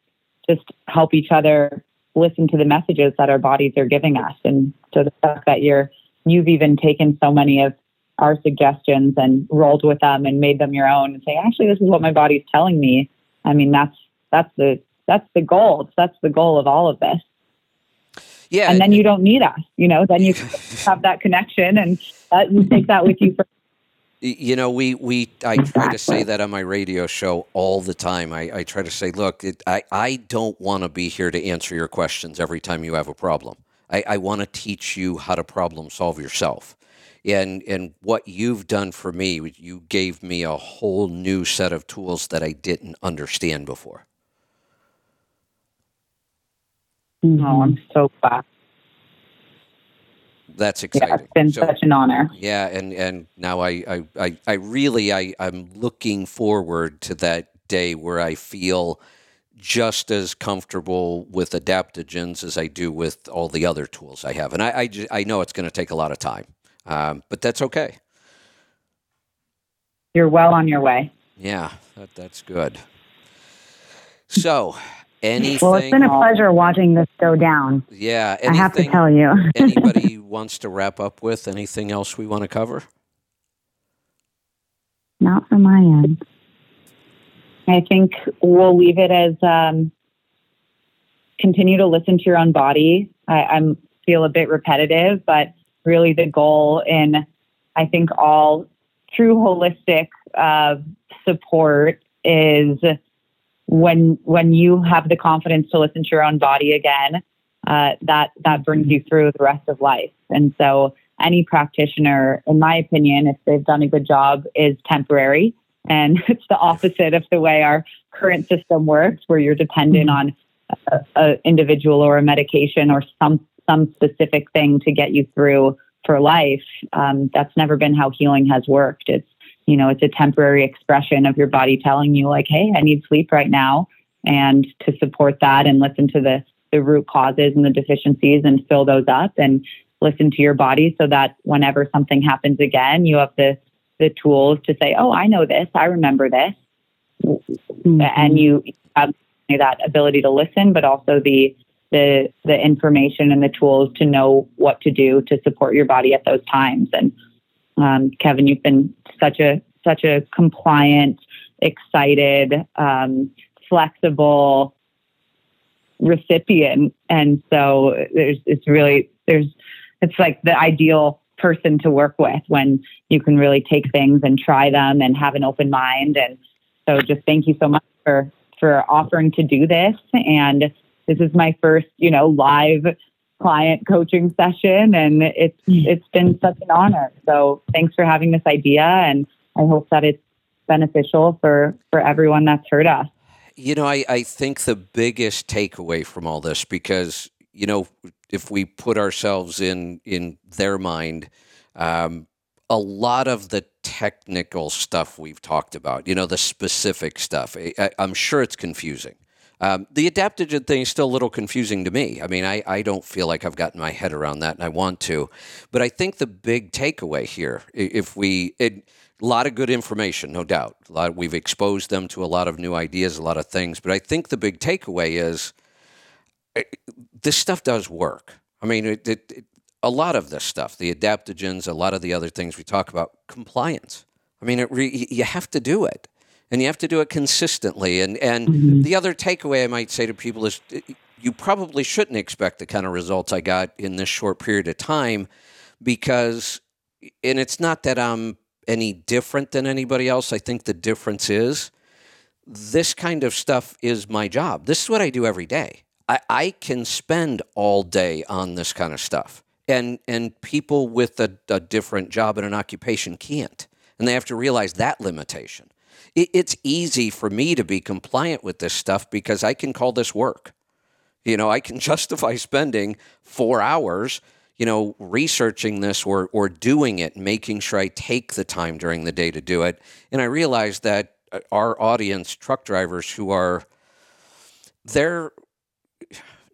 just help each other listen to the messages that our bodies are giving us, and so the fact that you're you've even taken so many of our suggestions and rolled with them and made them your own and say, actually, this is what my body's telling me. I mean, that's that's the that's the goal. That's the goal of all of this Yeah. and then you don't need us you know then you have that connection and that, you take that with you for You know, we, we I try to say that on my radio show all the time. I, I try to say, look, it, I, I don't want to be here to answer your questions every time you have a problem. I, I want to teach you how to problem solve yourself. And, and what you've done for me, you gave me a whole new set of tools that I didn't understand before. Mhm. oh i'm so glad That's yeah exciting. it's been So- such an honor Yeah, and and now I I, I, I really I I'm looking forward to that day where I feel just as comfortable with adaptogens as I do with all the other tools I have, and I I, ju- I know it's going to take a lot of time, um, but that's okay. you're well on your way Yeah, that, that's good. So, anything? Well, it's been a pleasure watching this go down. yeah, I have to tell you. anybody wants to wrap up with? Anything else we want to cover? Not from my end. i think we'll leave it as um, continue to listen to your own body i i'm feel a bit repetitive but really the goal in i think all true holistic uh, support is when when you have the confidence to listen to your own body again, uh, that that brings you through the rest of life. And so, any practitioner, in my opinion, if they've done a good job, is temporary, and it's the opposite of the way our current system works, where you're dependent on a, a individual or a medication or some some specific thing to get you through for life. Um, that's never been how healing has worked. It's you know, it's a temporary expression of your body telling you, like, hey, I need sleep right now. And to support that and listen to the the root causes and the deficiencies and fill those up and listen to your body so that whenever something happens again, you have the the tools to say, "Oh, I know this. I remember this," mm-hmm. and you have that ability to listen, but also the the the information and the tools to know what to do to support your body at those times. And um, Kevin, you've been such a such a compliant, excited, um, flexible recipient, and so there's it's really there's it's like the ideal person to work with when you can really take things and try them and have an open mind. And so, just thank you so much for for offering to do this and this is my first, you know, live client coaching session and it's hmm. it's been such an honor. So thanks for having this idea and I hope that it's beneficial for for everyone that's heard us. You know, I, I think the biggest takeaway from all this because, you know, if we put ourselves in in their mind, um, a lot of the technical stuff we've talked about, you know, the specific stuff, I, I'm sure it's confusing. Um, the adaptogen thing is still a little confusing to me. I mean, I, I don't feel like I've gotten my head around that, and I want to. But I think the big takeaway here, if we, it, a lot of good information, no doubt. A lot, we've exposed them to a lot of new ideas, a lot of things. But I think the big takeaway is it, eh, this stuff does work. I mean, it, it, a lot of this stuff, the adaptogens, a lot of the other things we talk about, compliance. I mean, re, you have to do it and you have to do it consistently. And and mm-hmm. the other takeaway I might say to people is you probably shouldn't expect the kind of results I got in this short period of time because and it's not that I'm any different than anybody else. I think the difference is this kind of stuff is my job. This is what I do every day. I, I can spend all day on this kind of stuff. And and people with a, a different job and an occupation can't. And they have to realize that limitation it, it's easy for me to be compliant with this stuff because I can call this work. You know, I can justify spending four hours, you know, researching this or, or doing it, making sure I take the time during the day to do it. And I realize that uh, our audience, truck drivers who are, they're,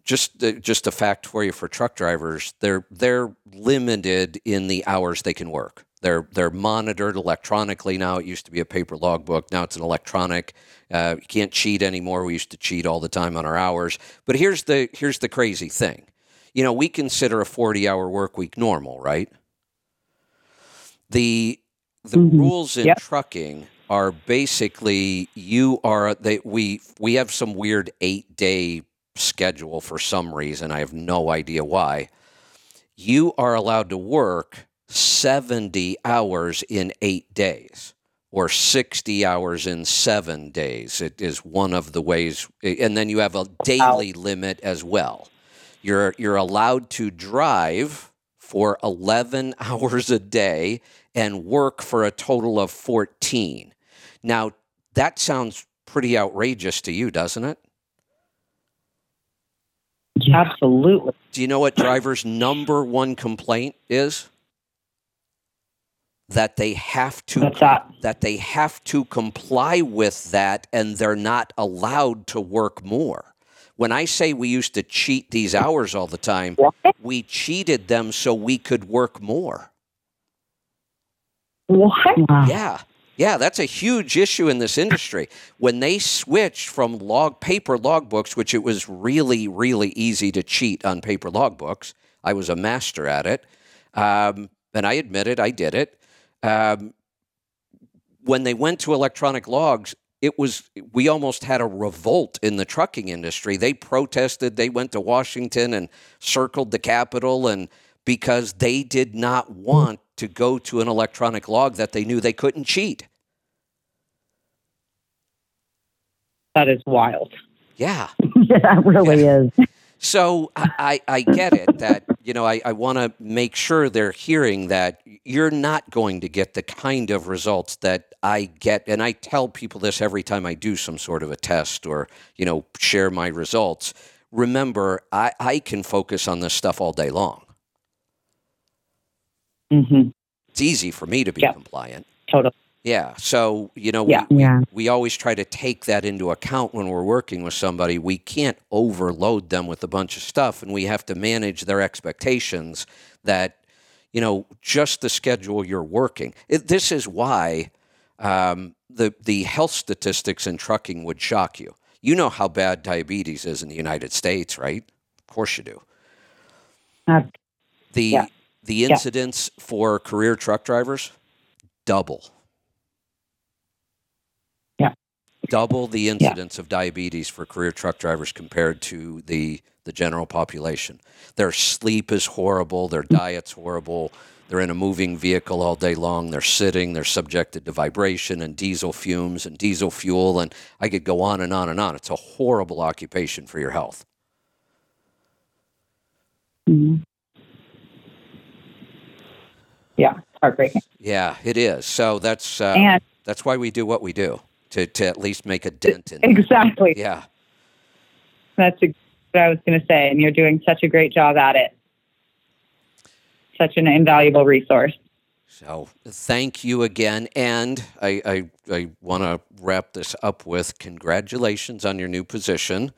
just uh, just a fact for you for truck drivers they're they're limited in the hours they can work they're they're monitored electronically now. It used to be a paper logbook. Now it's an electronic. Uh, you can't cheat anymore. We used to cheat all the time on our hours. But here's the here's the crazy thing. You know, we consider a 40 hour work week normal, right? The the mm-hmm. rules in yep. trucking are basically you are they we we have some weird eight day schedule for some reason. I have no idea why. You are allowed to work 70 hours in eight days or 60 hours in seven days. It is one of the ways. And then you have a daily limit as well. You're, you're allowed to drive for 11 hours a day and work for a total of 14. Now, that sounds pretty outrageous to you, doesn't it? Absolutely. Do you know what driver's number one complaint is? That they have to that? that they have to comply with that and they're not allowed to work more. When I say we used to cheat these hours all the time, what? we cheated them so we could work more. What? Yeah. Yeah, that's a huge issue in this industry. When they switched from log paper logbooks, which it was really, really easy to cheat on paper logbooks, I was a master at it, um, and I admit it, I did it um, when they went to electronic logs, it was we almost had a revolt in the trucking industry. They protested. They went to Washington and circled the Capitol, and because they did not want to go to an electronic log that they knew they couldn't cheat. That is wild. Yeah. yeah, that really yeah. is. So I, I, I get it that, you know, I, I want to make sure they're hearing that you're not going to get the kind of results that I get. And I tell people this every time I do some sort of a test or, you know, share my results. Remember, I, I can focus on this stuff all day long. Mm-hmm. It's easy for me to be compliant. Totally. Yeah. So, you know, Yeah. we, Yeah. we always try to take that into account when we're working with somebody. We can't overload them with a bunch of stuff, and we have to manage their expectations that, you know, just the schedule you're working. It, this is why um, the, the health statistics in trucking would shock you. You know how bad diabetes is in the United States, right? Of course you do. Uh, the yeah. the incidence for career truck drivers double. Yeah. Double the incidence of diabetes for career truck drivers compared to the the general population. Their sleep is horrible, their diet's horrible. They're in a moving vehicle all day long. They're sitting. They're subjected to vibration and diesel fumes and diesel fuel. And I could go on and on and on. It's a horrible occupation for your health. mhm. Yeah, heartbreaking. Yeah, it is. So that's uh, and that's why we do what we do to, to at least make a dent in. exactly. Yeah. That's what I was going to say. And you're doing such a great job at it. Such an invaluable resource. So thank you again. And I, I, I want to wrap this up with congratulations on your new position.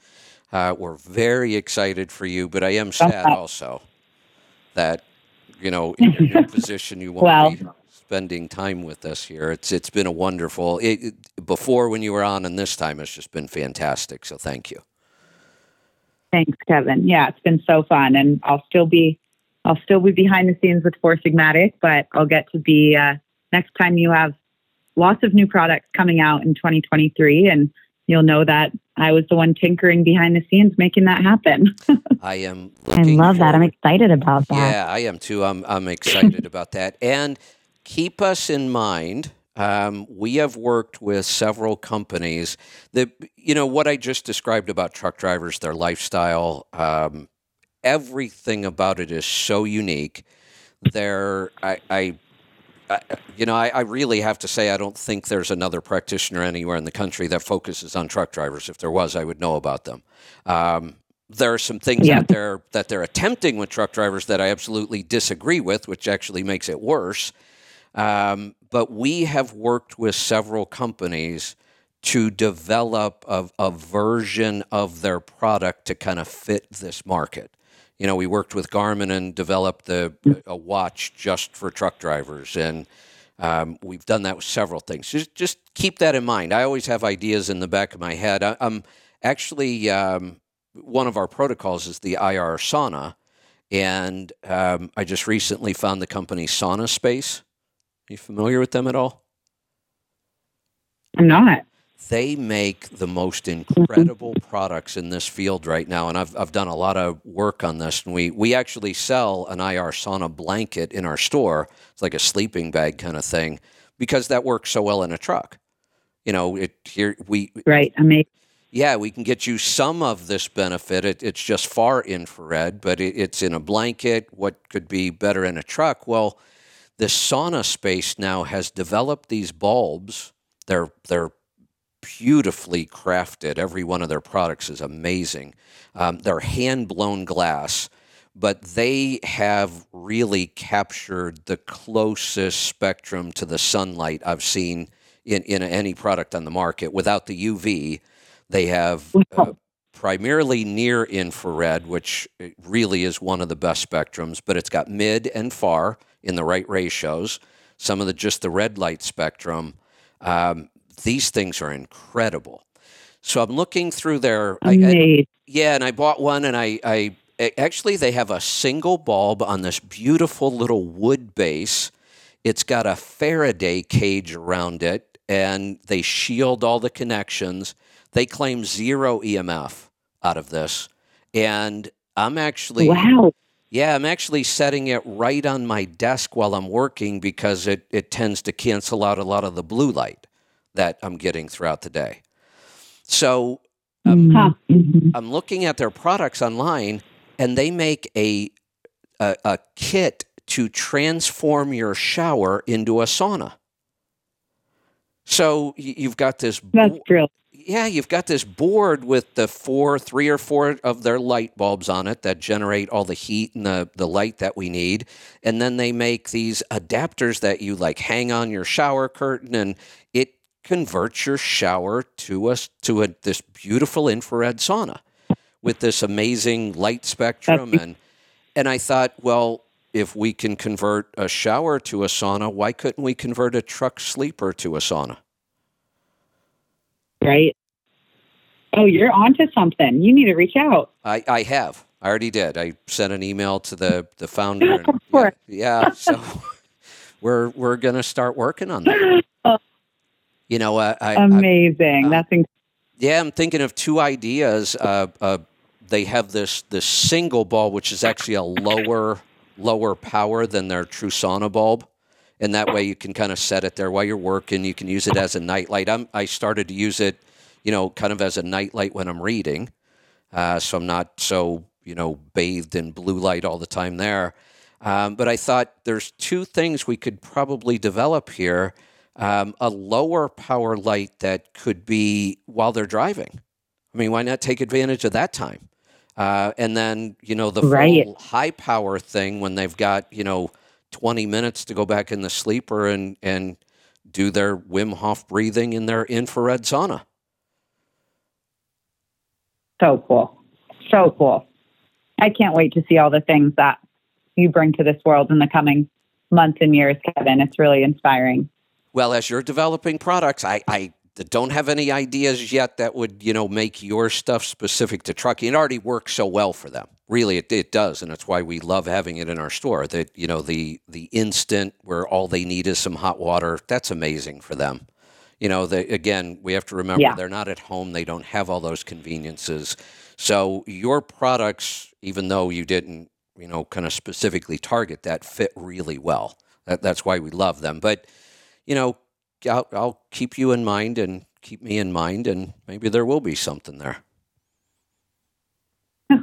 Uh, we're very excited for you, but I am sad also that, you know, in your new position, you won't Well- be spending time with us here. It's It's been a wonderful, it, it- before when you were on and this time, it's just been fantastic. So thank you. Thanks, Kevin. Yeah, it's been so fun, and I'll still be, I'll still be behind the scenes with Four Sigmatic, but I'll get to be uh, next time you have lots of new products coming out in 2023, and you'll know that I was the one tinkering behind the scenes making that happen. I am I looking love that. I'm excited about that. Yeah, I am too. I'm I'm excited about that. And keep us in mind. Um, we have worked with several companies that you know what I just described about truck drivers, their lifestyle. Um, everything about it is so unique. There, I, I, I you know, I, I really have to say I don't think there's another practitioner anywhere in the country that focuses on truck drivers. If there was, I would know about them. Um, there are some things Yeah. out there that they're attempting with truck drivers that I absolutely disagree with, which actually makes it worse. Um, but we have worked with several companies to develop a, a version of their product to kind of fit this market. You know, we worked with Garmin and developed the, a watch just for truck drivers, and um, we've done that with several things. Just, just keep that in mind. I always have ideas in the back of my head. I, I'm actually um, one of our protocols is the IR sauna, and um, I just recently found the company SaunaSpace. Are you familiar with them at all? I'm not. They make the most incredible products in this field right now, and I've I've done a lot of work on this. And we we actually sell an IR sauna blanket in our store. It's like a sleeping bag kind of thing because that works so well in a truck. You know, it here we Right. Amazing. yeah, we can get you some of this benefit. It, it's just far infrared, but it, it's in a blanket. What could be better in a truck? Well, the SaunaSpace now has developed these bulbs. They're they're beautifully crafted. Every one of their products is amazing. Um, they're hand blown glass, but they have really captured the closest spectrum to the sunlight I've seen in, in any product on the market without the UV. They have uh, primarily near infrared, which really is one of the best spectrums, but it's got mid and far in the right ratios. Some of the just the red light spectrum. Um, these things are incredible. So I'm looking through their. I, I, yeah, and I bought one, and I, I actually they have a single bulb on this beautiful little wood base. It's got a Faraday cage around it, and they shield all the connections. They claim zero EMF out of this, and I'm actually Wow. Yeah, I'm actually setting it right on my desk while I'm working because it, it tends to cancel out a lot of the blue light that I'm getting throughout the day. So um, Huh. Mhm. I'm looking at their products online, and they make a, a a kit to transform your shower into a sauna. So you've got this. That's bo- brilliant. Yeah, you've got this board with the four, three or four of their light bulbs on it that generate all the heat and the, the light that we need. And then they make these adapters that you like hang on your shower curtain and it converts your shower to us to a, this beautiful infrared sauna with this amazing light spectrum and and I thought, well, if we can convert a shower to a sauna, why couldn't we convert a truck sleeper to a sauna? Right. Oh, you're onto something. You need to reach out. I, I have. I already did. I sent an email to the the founder. And, Of course. yeah, yeah, so we're we're gonna start working on that. You know, uh, I, I Amazing. uh, That's inc- yeah, I'm thinking of two ideas. Uh, uh, they have this this single bulb, which is actually a lower lower power than their true sauna bulb, and that way you can kind of set it there while you're working. You can use it as a nightlight. I'm, I started to use it, you know, kind of as a nightlight when I'm reading, uh, so I'm not so you know bathed in blue light all the time there. Um, but I thought there's two things we could probably develop here. Um, a lower power light that could be while they're driving. I mean, why not take advantage of that time? Uh, and then, you know, the Right. high power thing when they've got, you know, 20 minutes to go back in the sleeper and, and do their Wim Hof breathing in their infrared sauna. so cool. So cool. I can't wait to see all the things that you bring to this world in the coming months and years, Kevin. It's really inspiring. Well, as you're developing products, I, I don't have any ideas yet that would, you know, make your stuff specific to trucking. It already works so well for them. Really, it, it does, and that's why we love having it in our store. That you know, the the instant where all they need is some hot water. That's amazing for them. You know, they, again, we have to remember Yeah. they're not at home. They don't have all those conveniences. So your products, even though you didn't, you know, kind of specifically target that, fit really well. That, that's why we love them. But you know, I'll, I'll keep you in mind and keep me in mind, and maybe there will be something there.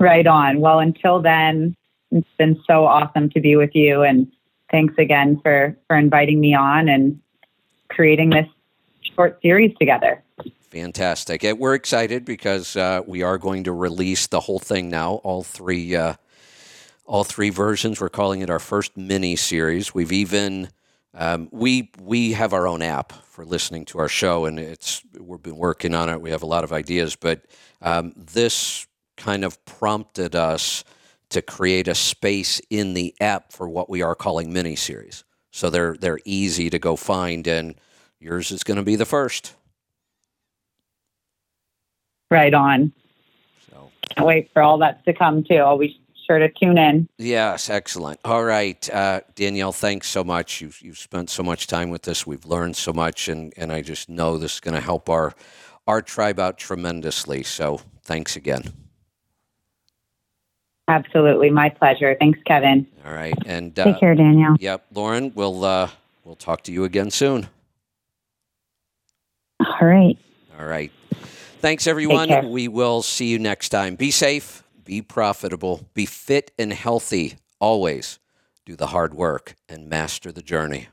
Right on. Well, until then, it's been so awesome to be with you, and thanks again for for inviting me on and creating this short series together. Fantastic. We're excited because uh, we are going to release the whole thing now. All three, uh, all three versions. We're calling it our first mini series. We've even um, we we have our own app for listening to our show, and it's we've been working on it. We have a lot of ideas, but um, this kind of prompted us to create a space in the app for what we are calling mini series. So they're they're easy to go find, and yours is going to be the first. Right on. So. Can't wait for all that to come too. I'll be sure to tune in. Yes, excellent. All right, uh, Danielle, thanks so much. You've, you've spent so much time with us. We've learned so much, and, and I just know this is going to help our our tribe out tremendously. So thanks again. Absolutely, my pleasure. Thanks, Kevin. All right, and Take uh, care, Danielle. yep, Lauren, we'll uh, we'll talk to you again soon. All right. All right. Thanks, everyone. We will see you next time. Be safe, be profitable, be fit and healthy always. Do the hard work and master the journey.